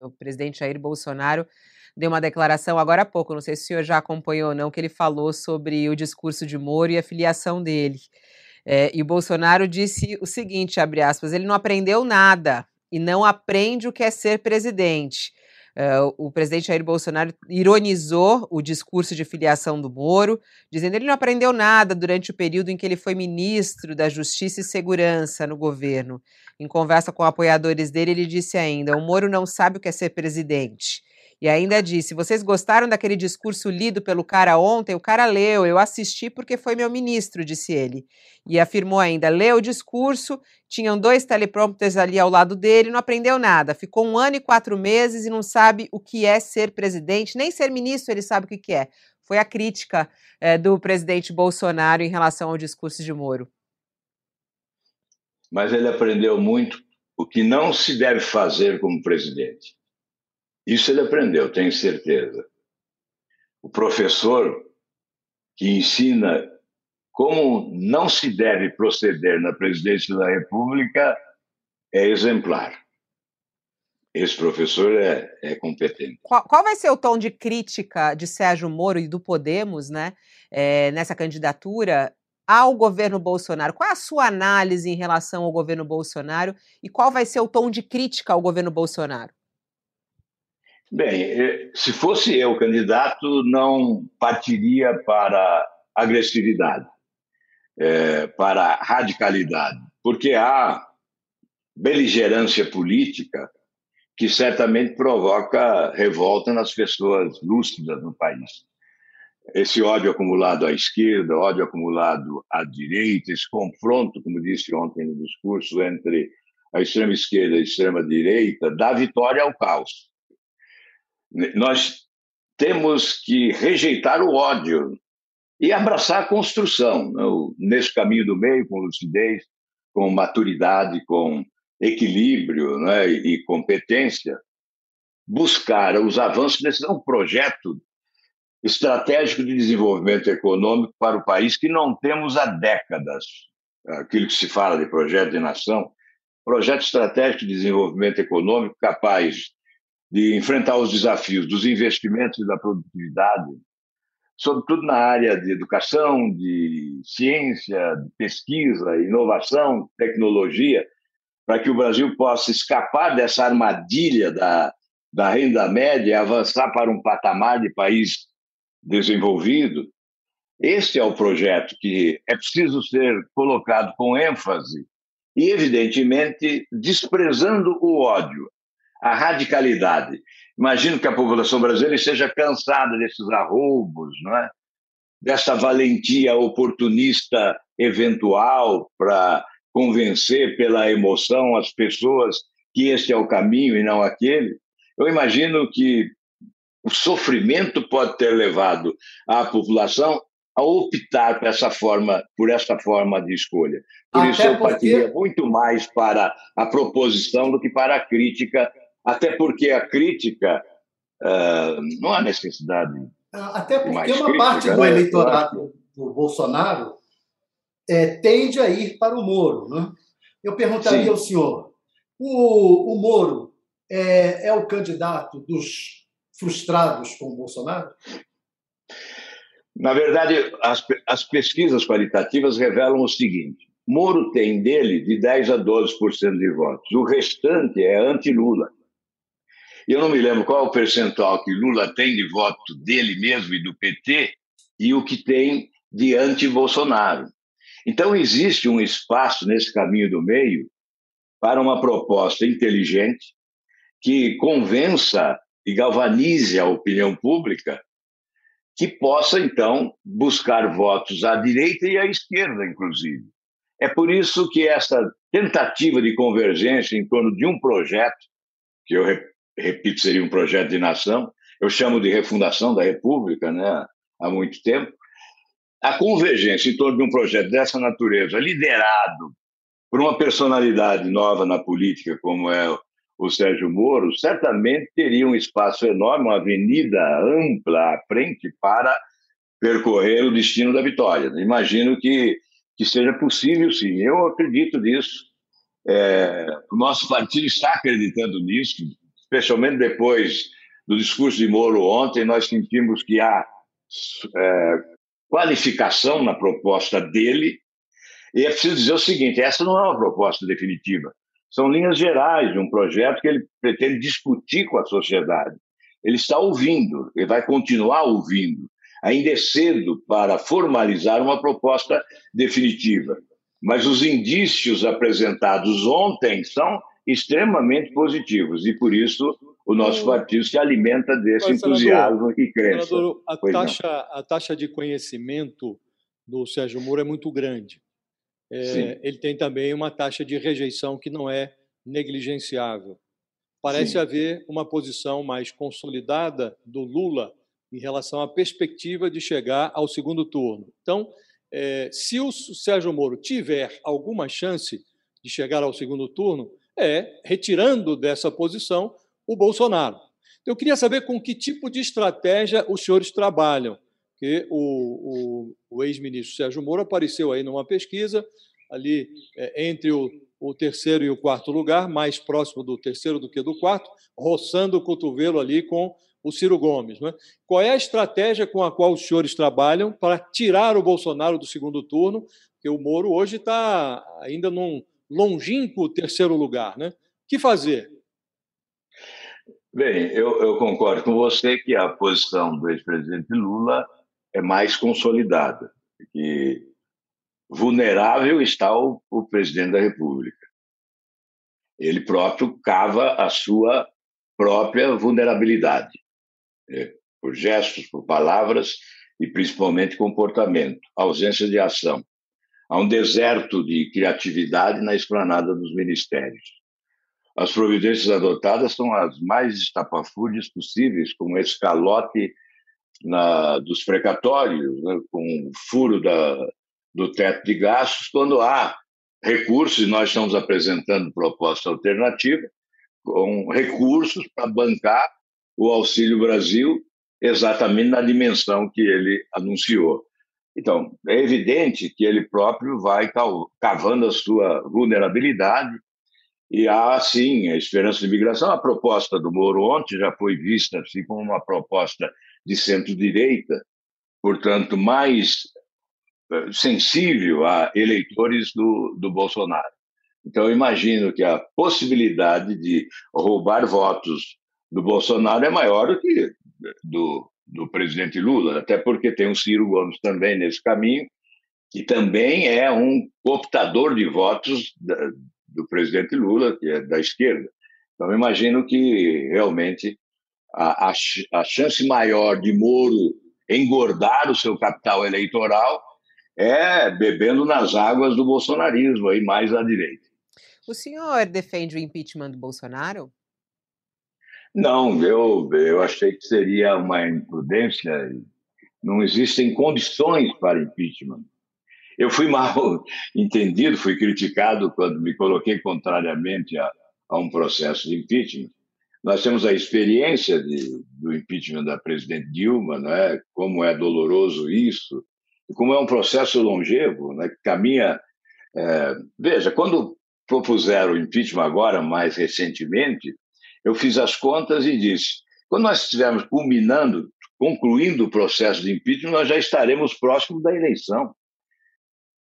O presidente Jair Bolsonaro deu uma declaração agora há pouco, não sei se o senhor já acompanhou ou não, que ele falou sobre o discurso de Moro e a filiação dele. É, e o Bolsonaro disse o seguinte, abre aspas, ele não aprendeu nada e não aprende o que é ser presidente. Uh, o presidente Jair Bolsonaro ironizou o discurso de filiação do Moro, dizendo que ele não aprendeu nada durante o período em que ele foi ministro da Justiça e Segurança no governo. Em conversa com apoiadores dele, ele disse ainda: o Moro não sabe o que é ser presidente. E ainda disse: vocês gostaram daquele discurso lido pelo cara ontem? O cara leu, eu assisti porque foi meu ministro, disse ele. E afirmou ainda: leu o discurso, tinham dois teleprompters ali ao lado dele, não aprendeu nada. Ficou um ano e quatro meses e não sabe o que é ser presidente, nem ser ministro ele sabe o que, que é. Foi a crítica é, do presidente Bolsonaro em relação ao discurso de Moro. Mas ele aprendeu muito o que não se deve fazer como presidente. Isso ele aprendeu, tenho certeza. O professor que ensina como não se deve proceder na presidência da República é exemplar. Esse professor é, é competente. Qual, qual, vai ser o tom de crítica de Sérgio Moro e do Podemos, né, é, nessa candidatura ao governo Bolsonaro? Qual é a sua análise em relação ao governo Bolsonaro e qual vai ser o tom de crítica ao governo Bolsonaro? Bem, eh, se fosse eu candidato, não partiria para agressividade, é, para radicalidade, porque há beligerância política que certamente provoca revolta nas pessoas lúcidas no país. Esse ódio acumulado à esquerda, ódio acumulado à direita, esse confronto, como disse ontem no discurso, entre a extrema esquerda e a extrema direita, dá vitória ao caos. Nós temos que rejeitar o ódio e abraçar a construção, né? nesse caminho do meio, com lucidez, com maturidade, com equilíbrio né? e competência, buscar os avanços desse um projeto estratégico de desenvolvimento econômico para o país que não temos há décadas. Aquilo que se fala de projeto de nação, projeto estratégico de desenvolvimento econômico capaz de enfrentar os desafios dos investimentos e da produtividade, sobretudo na área de educação, de ciência, de pesquisa, inovação, tecnologia, para que o Brasil possa escapar dessa armadilha da, da renda média e avançar para um patamar de país desenvolvido. Este é o projeto que é preciso ser colocado com ênfase e, evidentemente, desprezando o ódio, a radicalidade. Imagino que a população brasileira esteja cansada desses arroubos, não é? dessa valentia oportunista eventual para convencer pela emoção as pessoas que este é o caminho e não aquele. Eu imagino que o sofrimento pode ter levado a população a optar por essa forma, por essa forma de escolha. Por Até isso eu porque... partiria muito mais para a proposição do que para a crítica até porque a crítica uh, não há necessidade. Até porque uma crítica, parte do né? eleitorado do Bolsonaro é, tende a ir para o Moro. Né? Eu perguntaria Sim. ao senhor: o, o Moro é, é o candidato dos frustrados com o Bolsonaro? Na verdade, as, as pesquisas qualitativas revelam o seguinte: Moro tem dele de 10 a 12% de votos. O restante é anti-Lula. Eu não me lembro qual o percentual que Lula tem de voto dele mesmo e do PT e o que tem de anti-Bolsonaro. Então, existe um espaço nesse caminho do meio para uma proposta inteligente que convença e galvanize a opinião pública, que possa, então, buscar votos à direita e à esquerda, inclusive. É por isso que essa tentativa de convergência em torno de um projeto, que eu repito, seria um projeto de nação, eu chamo de refundação da República, né, há muito tempo. A convergência em torno de um projeto dessa natureza, liderado por uma personalidade nova na política, como é o Sérgio Moro, certamente teria um espaço enorme, uma avenida ampla à frente para percorrer o destino da vitória. Imagino que, que seja possível, sim. Eu acredito nisso. É, o nosso partido está acreditando nisso especialmente depois do discurso de Moro ontem, nós sentimos que há é, qualificação na proposta dele. E é preciso dizer o seguinte: essa não é uma proposta definitiva. São linhas gerais de um projeto que ele pretende discutir com a sociedade. Ele está ouvindo, ele vai continuar ouvindo. Ainda é cedo para formalizar uma proposta definitiva. Mas os indícios apresentados ontem são extremamente positivos e, por isso, o nosso partido se alimenta desse entusiasmo e crença. Senador, a, taxa, a taxa de conhecimento do Sérgio Moro é muito grande. É, ele tem também uma taxa de rejeição que não é negligenciável. Parece Sim. haver uma posição mais consolidada do Lula em relação à perspectiva de chegar ao segundo turno. Então, é, se o Sérgio Moro tiver alguma chance de chegar ao segundo turno, é retirando dessa posição o Bolsonaro. Eu queria saber com que tipo de estratégia os senhores trabalham. Que o, o, o ex-ministro Sérgio Moro apareceu aí numa pesquisa ali é, entre o, o, terceiro e o quarto lugar, mais próximo do terceiro do que do quarto, roçando o cotovelo ali com o Ciro Gomes. Né? Qual é a estratégia com a qual os senhores trabalham para tirar o Bolsonaro do segundo turno? Porque o Moro hoje está ainda num longínquo terceiro lugar. Né? O que fazer? Bem, eu, eu concordo com você que a posição do ex-presidente Lula é mais consolidada, que vulnerável está o, o presidente da República. Ele próprio cava a sua própria vulnerabilidade, né? por gestos, por palavras e principalmente comportamento, ausência de ação. Há um deserto de criatividade na esplanada dos ministérios. As providências adotadas são as mais estapafúrdias possíveis, como esse calote na, dos precatórios, né, com o furo da, do teto de gastos, quando há recursos, e nós estamos apresentando proposta alternativa, com recursos para bancar o Auxílio Brasil exatamente na dimensão que ele anunciou. Então, é evidente que ele próprio vai cavando a sua vulnerabilidade e há, sim, a esperança de migração. A proposta do Moro ontem já foi vista assim, como uma proposta de centro-direita, portanto, mais eh, sensível a eleitores do, do Bolsonaro. Então, imagino que a possibilidade de roubar votos do Bolsonaro é maior do que do, do presidente Lula, até porque tem o Ciro Gomes também nesse caminho, que também é um optador de votos do presidente Lula, que é da esquerda. Então, imagino que realmente a, a, a chance maior de Moro engordar o seu capital eleitoral é bebendo nas águas do bolsonarismo, aí mais à direita. O senhor defende o impeachment do Bolsonaro? Não, eu, eu achei que seria uma imprudência. Não existem condições para impeachment. Eu fui mal [laughs] entendido, fui criticado quando me coloquei contrariamente a, a um processo de impeachment. Nós temos a experiência de, do impeachment da presidente Dilma, não é? como é doloroso isso, e como é um processo longevo, né? que caminha. É... veja, quando propuseram o impeachment agora, mais recentemente, eu fiz as contas e disse: quando nós estivermos culminando, concluindo o processo de impeachment, nós já estaremos próximos da eleição.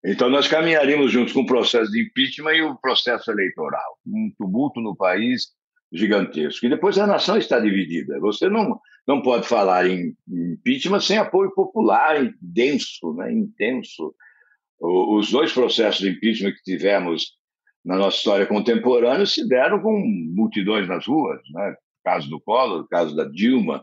Então, nós caminharíamos juntos com o processo de impeachment e o processo eleitoral. Um tumulto no país gigantesco. E depois a nação está dividida. Você não, não pode falar em impeachment sem apoio popular denso, né, intenso. Os dois processos de impeachment que tivemos na nossa história contemporânea se deram com multidões nas ruas. Né? Caso do Collor, caso da Dilma.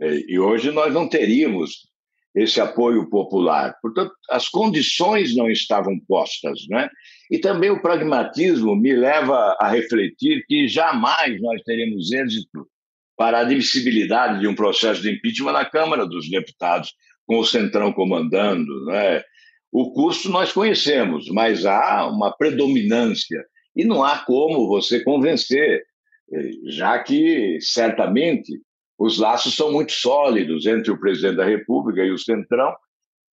E hoje nós não teríamos esse apoio popular. Portanto, as condições não estavam postas, né? E também o pragmatismo me leva a refletir que jamais nós teremos êxito para a admissibilidade de um processo de impeachment na Câmara dos Deputados, com o Centrão comandando, né? O custo nós conhecemos, mas há uma predominância e não há como você convencer, eh, já que certamente os laços são muito sólidos entre o presidente da República e o Centrão,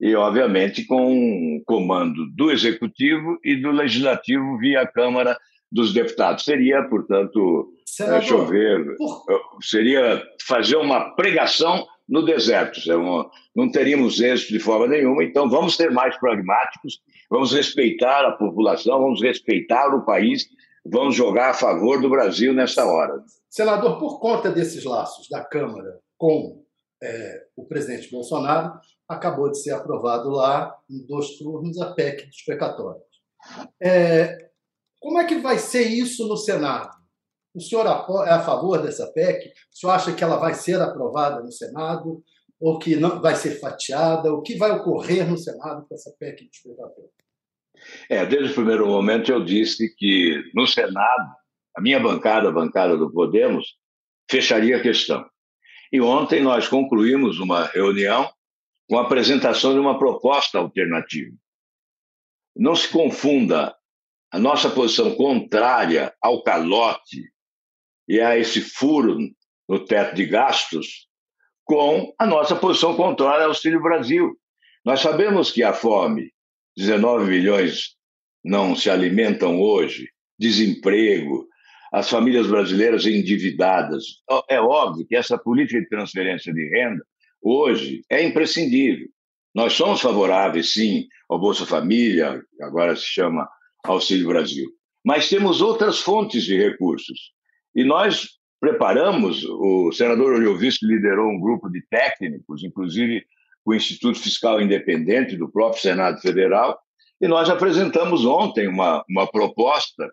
e, obviamente, com o comando do Executivo e do Legislativo via Câmara dos Deputados. Seria, portanto, Senador, deixa eu ver, por... seria fazer uma pregação no deserto. Não teríamos êxito de forma nenhuma, então vamos ser mais pragmáticos, vamos respeitar a população, vamos respeitar o país, vamos jogar a favor do Brasil nessa hora. Senador, por conta desses laços da Câmara com é, o presidente Bolsonaro, acabou de ser aprovado lá, em dois turnos, a PEC dos precatórios. É, como é que vai ser isso no Senado? O senhor é a favor dessa PEC? O senhor acha que ela vai ser aprovada no Senado ou que não vai ser fatiada? O que vai ocorrer no Senado com essa PEC dos? É, desde o primeiro momento eu disse que no Senado, a minha bancada, a bancada do Podemos, fecharia a questão. E ontem nós concluímos uma reunião com a apresentação de uma proposta alternativa. Não se confunda a nossa posição contrária ao calote e a esse furo no teto de gastos com a nossa posição contrária ao Auxílio Brasil. Nós sabemos que a fome, 19 milhões não se alimentam hoje, desemprego, as famílias brasileiras endividadas. É óbvio que essa política de transferência de renda hoje é imprescindível. Nós somos favoráveis, sim, ao Bolsa Família, agora se chama Auxílio Brasil, mas temos outras fontes de recursos. E nós preparamos, o senador Oliovisto liderou um grupo de técnicos, inclusive o Instituto Fiscal Independente do próprio Senado Federal, e nós apresentamos ontem uma, uma proposta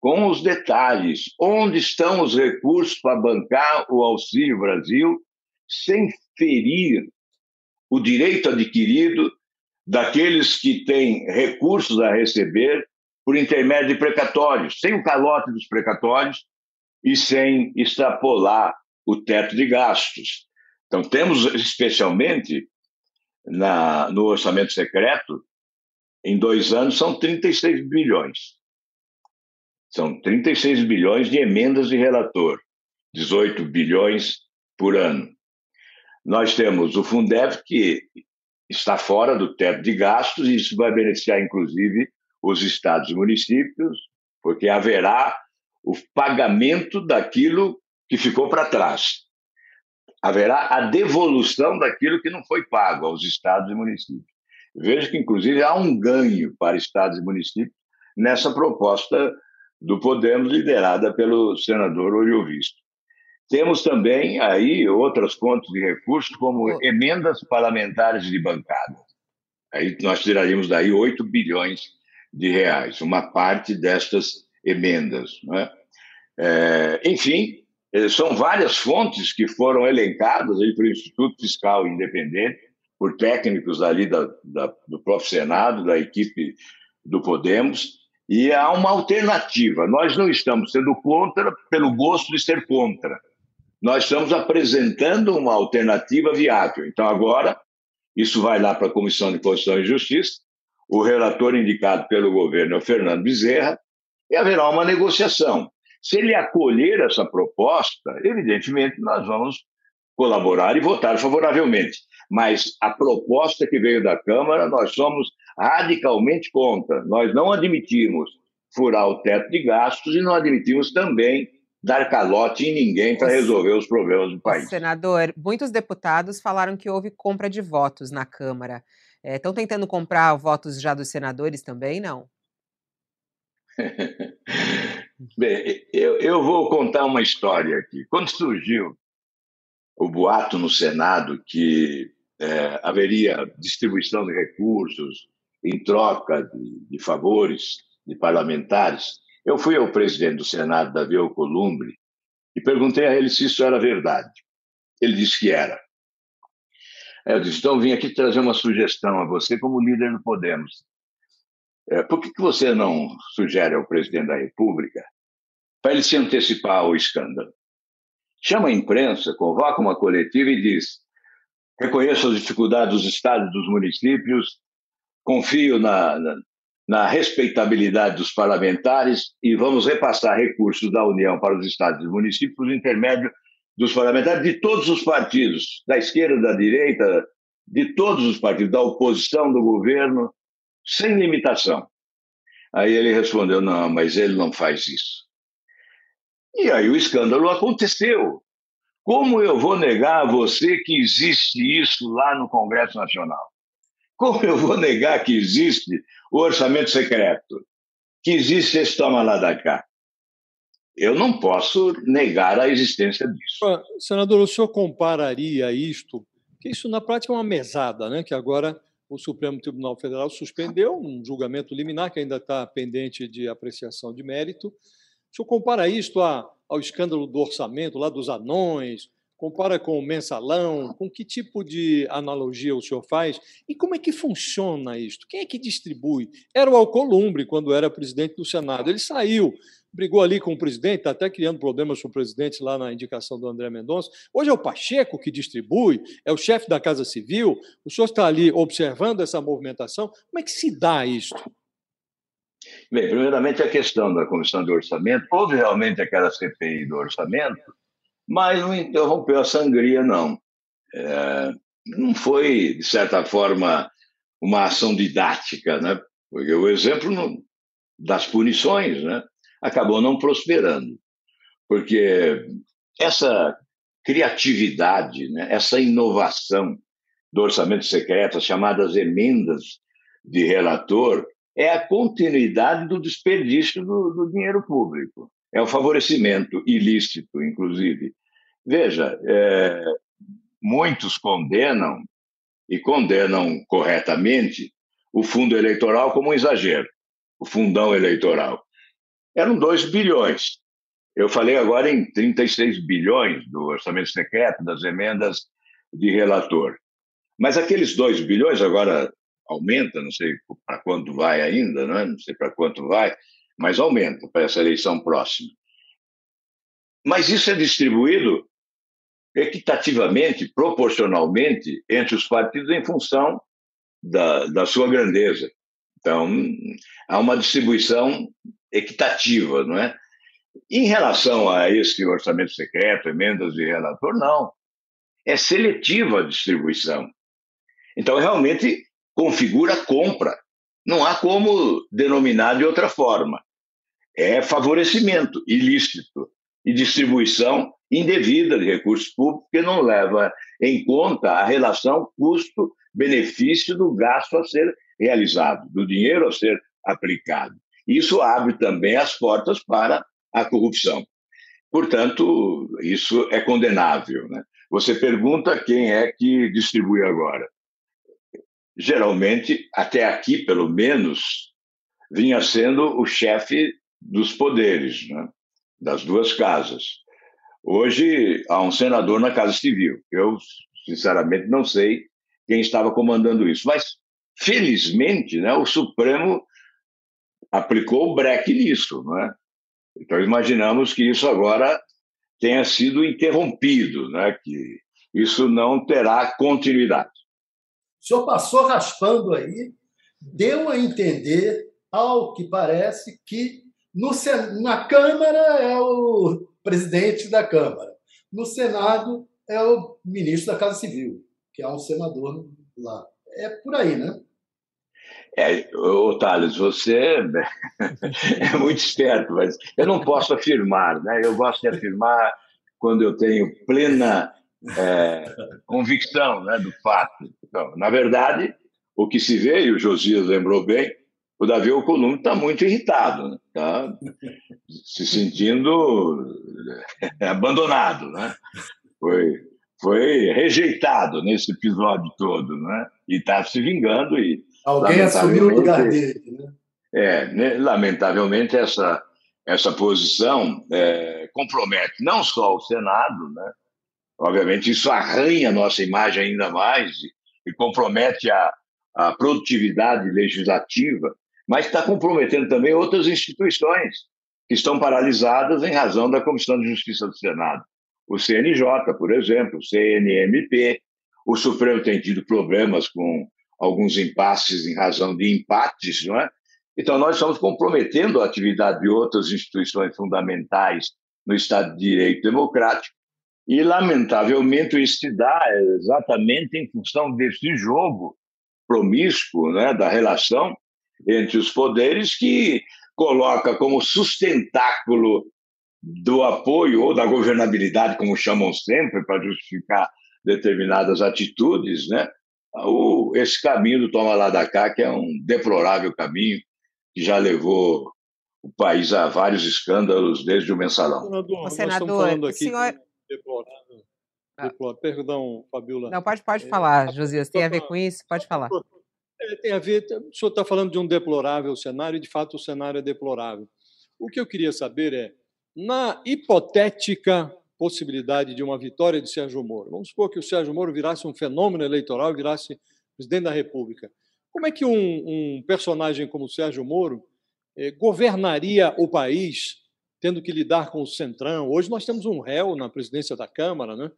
com os detalhes, onde estão os recursos para bancar o Auxílio Brasil, sem ferir o direito adquirido daqueles que têm recursos a receber por intermédio de precatórios, sem o calote dos precatórios e sem extrapolar o teto de gastos. Então, temos especialmente na, no orçamento secreto, em dois anos, são 36 bilhões. São 36 bilhões de emendas de relator, 18 bilhões por ano. Nós temos o Fundeb, que está fora do teto de gastos, e isso vai beneficiar, inclusive, os estados e municípios, porque haverá o pagamento daquilo que ficou para trás. Haverá a devolução daquilo que não foi pago aos estados e municípios. Vejo que, inclusive, há um ganho para estados e municípios nessa proposta do Podemos, liderada pelo senador Oriovisto. Temos também aí outras fontes de recursos, como emendas parlamentares de bancada. Aí nós tiraríamos daí 8 bilhões de reais, uma parte destas emendas. É? É, enfim, eh, são várias fontes que foram elencadas aí pelo Instituto Fiscal Independente, por técnicos ali da, da, do próprio Senado, da equipe do Podemos, e há uma alternativa. Nós não estamos sendo contra pelo gosto de ser contra. Nós estamos apresentando uma alternativa viável. Então, agora, isso vai lá para a Comissão de Constituição e Justiça, o relator indicado pelo governo é o Fernando Bezerra, e haverá uma negociação. Se ele acolher essa proposta, evidentemente nós vamos colaborar e votar favoravelmente. Mas a proposta que veio da Câmara, nós somos radicalmente contra. Nós não admitimos furar o teto de gastos e não admitimos também dar calote em ninguém para resolver os problemas do país. Senador, muitos deputados falaram que houve compra de votos na Câmara. Estão é, tentando comprar votos já dos senadores também, não? [laughs] Bem, eu, eu vou contar uma história aqui. Quando surgiu o boato no Senado que é, haveria distribuição de recursos em troca de, de, favores de parlamentares, eu fui ao presidente do Senado, Davi Alcolumbre, e perguntei a ele se isso era verdade. Ele disse que era. Eu disse, então vim aqui trazer uma sugestão a você como líder do Podemos. É, por que, que você não sugere ao presidente da República para ele se antecipar ao escândalo? Chama a imprensa, convoca uma coletiva e diz: reconheço as dificuldades dos estados dos municípios, confio na, na, na respeitabilidade dos parlamentares e vamos repassar recursos da União para os estados e municípios por intermédio dos parlamentares de todos os partidos, da esquerda, da direita, de todos os partidos, da oposição, do governo, sem limitação. Aí ele respondeu: não, mas ele não faz isso. E aí o escândalo aconteceu. Como eu vou negar a você que existe isso lá no Congresso Nacional? Como eu vou negar que existe o orçamento secreto? Que existe esse toma lá da cá? Eu não posso negar a existência disso. Senador, o senhor compararia isto, que isso na prática é uma mesada, né? que agora o Supremo Tribunal Federal suspendeu um julgamento liminar que ainda está pendente de apreciação de mérito, O senhor compara isto ao escândalo do orçamento, lá dos anões, compara com o mensalão, com que tipo de analogia o senhor faz e como é que funciona isto? Quem é que distribui? Era o Alcolumbre quando era presidente do Senado. Ele saiu, brigou ali com o presidente, está até criando problemas com o presidente lá na indicação do André Mendonça. Hoje é o Pacheco que distribui, é o chefe da Casa Civil. O senhor está ali observando essa movimentação. Como é que se dá isto? Bem, primeiramente a questão da comissão de orçamento. Houve realmente aquela CPI do orçamento, mas não interrompeu a sangria, não. É, não foi, de certa forma, uma ação didática, né? porque o exemplo não, das punições né? Acabou não prosperando. Porque essa criatividade, né? essa inovação do orçamento secreto, as chamadas emendas de relator, é a continuidade do desperdício do, do dinheiro público. É o favorecimento ilícito, inclusive, Veja, é, muitos condenam, e condenam corretamente, o fundo eleitoral como um exagero, o fundão eleitoral. Eram 2 bilhões. Eu falei agora em 36 bilhões do orçamento secreto, das emendas de relator. Mas aqueles 2 bilhões agora aumenta, não sei para quanto vai ainda, não, é? não sei para quanto vai, mas aumenta para essa eleição próxima. Mas isso é distribuído equitativamente, proporcionalmente entre os partidos em função da, da sua grandeza. Então, há uma distribuição equitativa, não é? Em relação a esse orçamento secreto, emendas de relator, não. É seletiva a distribuição. Então, realmente configura compra. Não há como denominar de outra forma. É favorecimento ilícito e distribuição indevida de recursos públicos, que não leva em conta a relação custo-benefício do gasto a ser realizado, do dinheiro a ser aplicado. Isso abre também as portas para a corrupção. Portanto, isso é condenável. Né? Você pergunta quem é que distribui agora. Geralmente, até aqui, pelo menos, vinha sendo o chefe dos poderes, né? das duas casas. Hoje há um senador na Casa Civil. Eu, sinceramente, não sei quem estava comandando isso. Mas, felizmente, né, o Supremo aplicou o breque nisso. Né? Então, imaginamos que isso agora tenha sido interrompido, né? que isso não terá continuidade. O senhor passou raspando aí, deu a entender, ao que parece, que no, na Câmara é o presidente da Câmara. No Senado é o ministro da Casa Civil, que é um senador lá. É por aí, né? É, ô, Thales, você [laughs] é muito esperto, mas eu não posso afirmar, né? Eu gosto de afirmar quando eu tenho plena é, convicção né, do fato. Então, na verdade, o que se vê, e o Josias lembrou bem, o Davi Alcolumbre está muito irritado, está né? se sentindo abandonado, né? Foi, foi rejeitado nesse episódio todo, né? E está se vingando e alguém assumiu o lugar dele, né? É, né, lamentavelmente essa essa posição é, compromete não só o Senado, né? Obviamente isso arranha a nossa imagem ainda mais e, e compromete a, a produtividade legislativa mas está comprometendo também outras instituições que estão paralisadas em razão da Comissão de Justiça do Senado. O CNJ, por exemplo, o CNMP, o Supremo tem tido problemas com alguns impasses em razão de empates, não é? Então, nós estamos comprometendo a atividade de outras instituições fundamentais no Estado de Direito Democrático, e, lamentavelmente, isso se dá exatamente em função desse jogo promíscuo né, da relação entre os poderes que coloca como sustentáculo do apoio ou da governabilidade, como chamam sempre, para justificar determinadas atitudes, né? O, esse caminho do toma lá da cá, que é um deplorável caminho que já levou o país a vários escândalos desde o mensalão. Senador, o senador, o senhor... Deplorável. Ah. Perdão, Fabiola. Não, pode, pode é, falar, Josias. Tem a ver com isso? Pode falar. É, tem a ver. O senhor está falando de um deplorável cenário, e de fato o cenário é deplorável. O que eu queria saber é Na hipotética possibilidade de uma vitória de Sérgio Moro, vamos supor que o Sérgio Moro virasse um fenômeno eleitoral virasse presidente da República. Como é que um, um personagem como o Sérgio Moro eh, governaria o país, tendo que lidar com o Centrão? Hoje nós temos um réu na presidência da Câmara, né?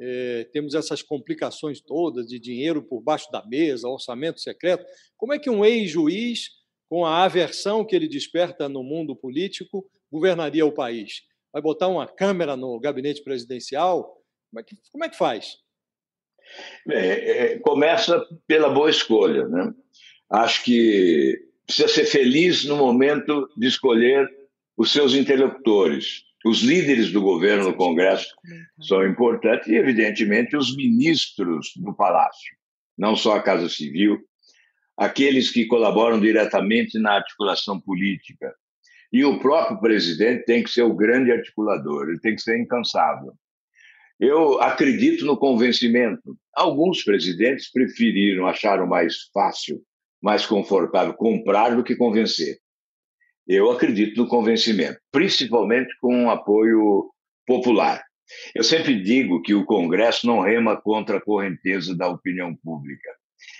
Eh, temos essas complicações todas de dinheiro por baixo da mesa, orçamento secreto. Como é que um ex-juiz, com a aversão que ele desperta no mundo político, governaria o país? Vai botar uma câmera no gabinete presidencial? Como é que, como é que faz? É, é, começa pela boa escolha. Né? Acho que precisa ser feliz no momento de escolher os seus interlocutores. Os líderes do governo no Congresso são importantes e, evidentemente, os ministros do Palácio, não só a Casa Civil, aqueles que colaboram diretamente na articulação política. E o próprio presidente tem que ser o grande articulador, ele tem que ser incansável. Eu acredito no convencimento. Alguns presidentes preferiram, acharam mais fácil, mais confortável comprar do que convencer. Eu acredito no convencimento, principalmente com um apoio popular. Eu sempre digo que o Congresso não rema contra a correnteza da opinião pública.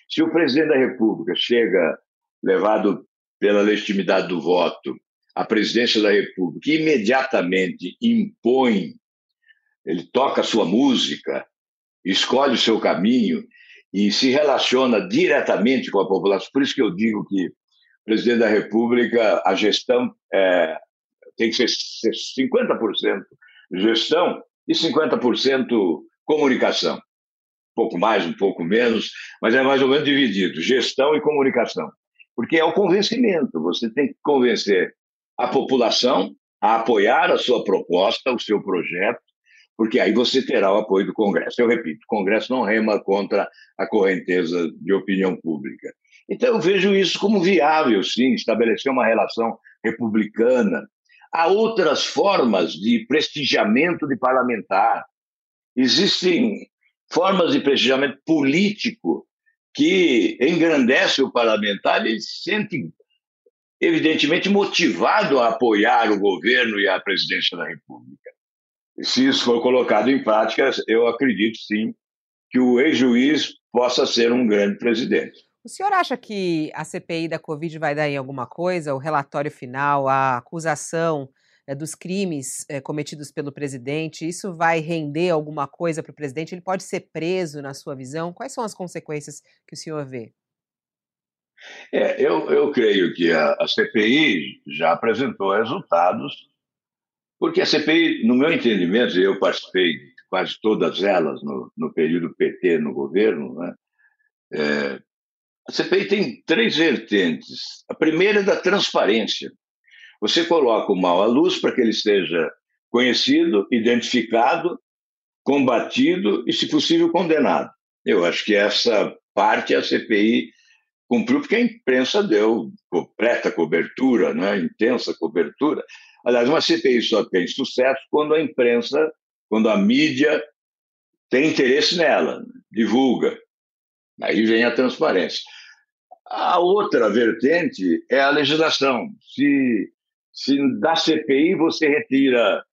Se o presidente da República chega, levado pela legitimidade do voto, à presidência da República imediatamente impõe, ele toca a sua música, escolhe o seu caminho e se relaciona diretamente com a população. Por isso que eu digo que presidente da República, a gestão é, tem que ser 50% gestão e 50% comunicação. Um pouco mais, um pouco menos, mas é mais ou menos dividido, gestão e comunicação. Porque é o convencimento, você tem que convencer a população a apoiar a sua proposta, o seu projeto, porque aí você terá o apoio do Congresso. Eu repito, o Congresso não rema contra a correnteza de opinião pública. Então, eu vejo isso como viável, sim, estabelecer uma relação republicana. Há outras formas de prestigiamento de parlamentar. Existem formas de prestigiamento político que engrandece o parlamentar, ele se sente evidentemente motivado a apoiar o governo e a presidência da República. E se isso for colocado em prática, eu acredito sim que o ex-juiz possa ser um grande presidente. O senhor acha que a CPI da Covid vai dar em alguma coisa? O relatório final, a acusação é, dos crimes é, cometidos pelo presidente, isso vai render alguma coisa para o presidente? Ele pode ser preso, na sua visão? Quais são as consequências que o senhor vê? É, eu, eu creio que a, a CPI já apresentou resultados, porque a CPI, no meu entendimento, eu participei de quase todas elas no, no período PT no governo, né? É, a CPI tem três vertentes. A primeira é da transparência. Você coloca o mal à luz para que ele seja conhecido, identificado, combatido e, se possível, condenado. Eu acho que essa parte a CPI cumpriu porque a imprensa deu completa cobertura, né? intensa cobertura. Aliás, uma CPI só tem sucesso quando a imprensa, quando a mídia tem interesse nela, divulga. Aí vem a transparência. A outra vertente é a legislação. Se, se da CPI você retira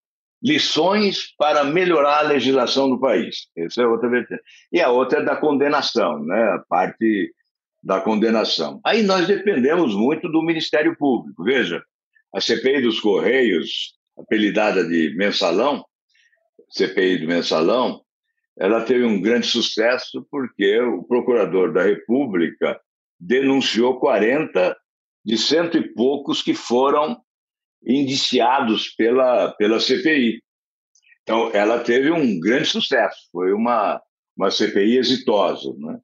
lições para melhorar a legislação do país. Essa é outra vertente. E a outra é da condenação, né? a parte da condenação. Aí nós dependemos muito do Ministério Público. Veja, a CPI dos Correios, apelidada de Mensalão, CPI do Mensalão, ela teve um grande sucesso porque o procurador da República denunciou 40 de cento e poucos que foram indiciados pela, pela CPI. Então, ela teve um grande sucesso, foi uma, uma CPI exitosa. Né?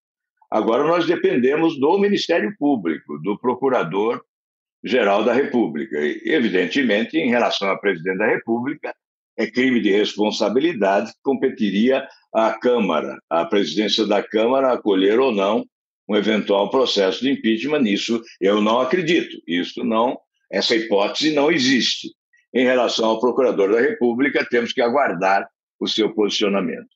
Agora, nós dependemos do Ministério Público, do Procurador-Geral da República. E, evidentemente, em relação ao presidente da República, é crime de responsabilidade que competiria à Câmara, à presidência da Câmara, acolher ou não um eventual processo de impeachment. Nisso eu não acredito. Isso não, essa hipótese não existe. Em relação ao procurador da República, temos que aguardar o seu posicionamento.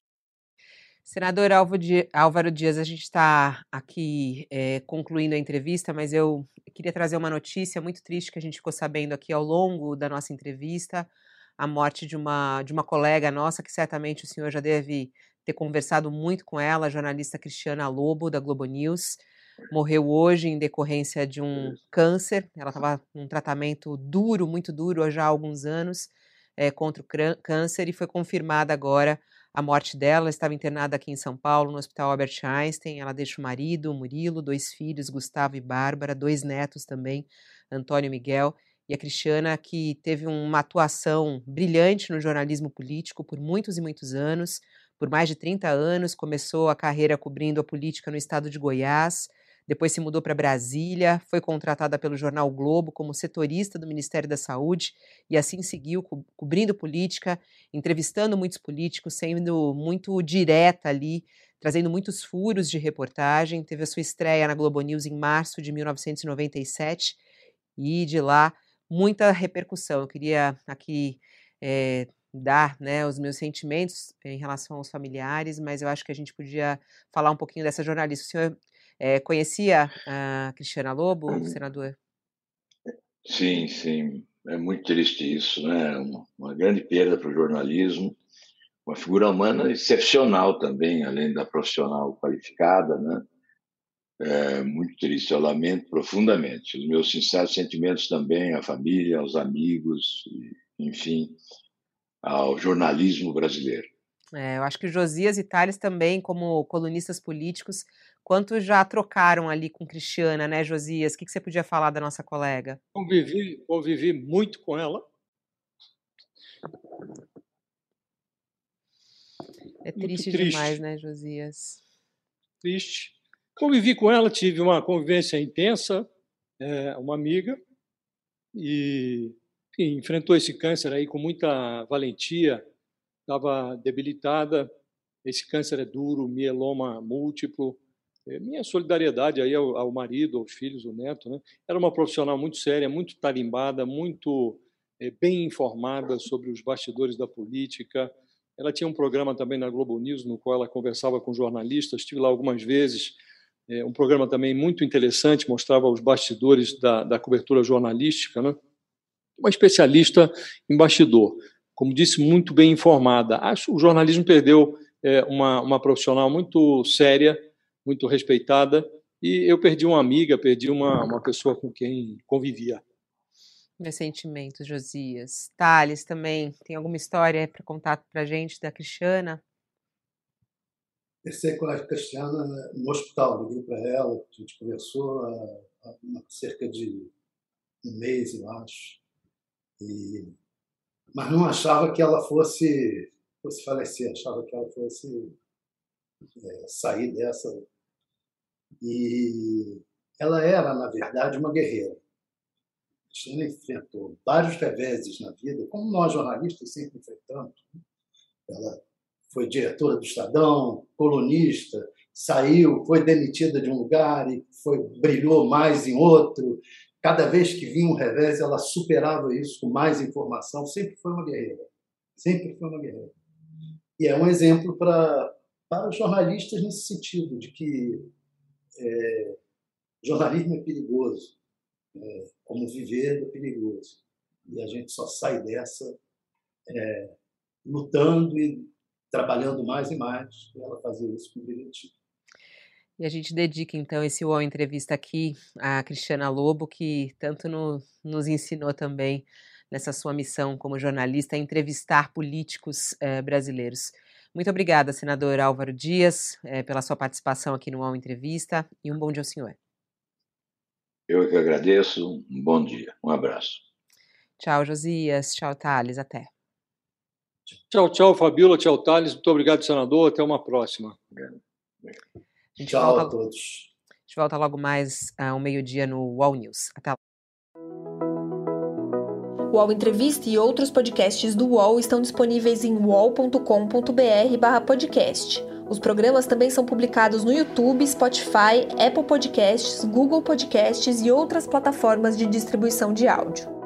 Senador Álvaro Dias, a gente está aqui é, concluindo a entrevista, mas eu queria trazer uma notícia muito triste que a gente ficou sabendo aqui ao longo da nossa entrevista. a morte de uma, de uma colega nossa, que certamente o senhor já deve ter conversado muito com ela, a jornalista Cristiana Lobo, da Globo News. Morreu hoje em decorrência de um câncer. Ela estava num tratamento duro, muito duro, já há alguns anos, é, contra o câncer, e foi confirmada agora a morte dela. Ela estava internada aqui em São Paulo, no Hospital Albert Einstein. Ela deixa o marido, Murilo, dois filhos, Gustavo e Bárbara, dois netos também, Antônio e Miguel e a Cristiana, que teve uma atuação brilhante no jornalismo político por muitos e muitos anos, por mais de 30 anos, começou a carreira cobrindo a política no estado de Goiás, depois se mudou para Brasília, foi contratada pelo jornal Globo como setorista do Ministério da Saúde e assim seguiu co cobrindo política, entrevistando muitos políticos, sendo muito direta ali, trazendo muitos furos de reportagem. Teve a sua estreia na Globo News em março de 1997 e de lá muita repercussão. Eu queria aqui é, dar né, os meus sentimentos em relação aos familiares, mas eu acho que a gente podia falar um pouquinho dessa jornalista. O senhor é, conhecia a Cristiana Lobo, uhum. senador? Sim, sim. É muito triste isso, né? Uma, uma grande perda para o jornalismo, uma figura humana excepcional também, além da profissional qualificada, né? É muito triste, eu lamento profundamente. Os meus sinceros sentimentos também à família, aos amigos, enfim, ao jornalismo brasileiro. É, eu acho que Josias e Thales também, como colunistas políticos, quanto já trocaram ali com Cristiana, né, Josias? O que, que você podia falar da nossa colega? Convivi, convivi muito com ela. É triste, triste, demais, né, Josias? Triste. Convivi com ela, tive uma convivência intensa, é, uma amiga, e enfim, enfrentou esse câncer aí com muita valentia, estava debilitada. Esse câncer é duro, mieloma múltiplo. É, minha solidariedade aí ao, ao, marido, aos filhos, ao neto. Né? Era uma profissional muito séria, muito tarimbada, muito é, bem informada sobre os bastidores da política. Ela tinha um programa também na Globo News, no qual ela conversava com jornalistas. Estive lá algumas vezes é um programa também muito interessante, mostrava os bastidores da, da cobertura jornalística, né? uma especialista em bastidor, como disse, muito bem informada. Acho que o jornalismo perdeu é, uma, uma profissional muito séria, muito respeitada, e eu perdi uma amiga, perdi uma, uma pessoa com quem convivia. Meus sentimentos, Josias. Thales, também tem alguma história para contar para a gente da Cristiana? Pensei com a Cristiana no hospital, liguei para ela, a gente conversou há, há cerca de um mês, eu acho. E, mas não achava que ela fosse, fosse falecer, achava que ela fosse é, sair dessa. E ela era, na verdade, uma guerreira. A Cristina enfrentou vários reveses na vida, como nós jornalistas sempre enfrentamos. Ela foi diretora do Estadão, colunista, saiu, foi demitida de um lugar e foi brilhou mais em outro. Cada vez que vinha um revés, ela superava isso com mais informação. Sempre foi uma guerreira. Sempre foi uma guerreira. E é um exemplo para, para os jornalistas nesse sentido, de que é, jornalismo é perigoso. É, como viver é perigoso. E a gente só sai dessa é, lutando e trabalhando mais e mais para ela fazer isso com direitinho. E a gente dedica então esse UOL Entrevista aqui à Cristiana Lobo, que tanto no, nos ensinou também nessa sua missão como jornalista a entrevistar políticos eh, brasileiros. Muito obrigada, senador Álvaro Dias, eh, pela sua participação aqui no UOL Entrevista e um bom dia ao senhor. Eu que agradeço, um bom dia, um abraço. Tchau, Josias, tchau, Thales, até. Tchau, tchau, Fabíola. Tchau, Thales. Muito obrigado, senador. Até uma próxima. A tchau volta, a todos. A gente volta logo mais ao uh, meio-dia no UOL News. Até lá. O UOL Entrevista e outros podcasts do UOL estão disponíveis em uol.com.br/podcast. Os programas também são publicados no YouTube, Spotify, Apple Podcasts, Google Podcasts e outras plataformas de distribuição de áudio.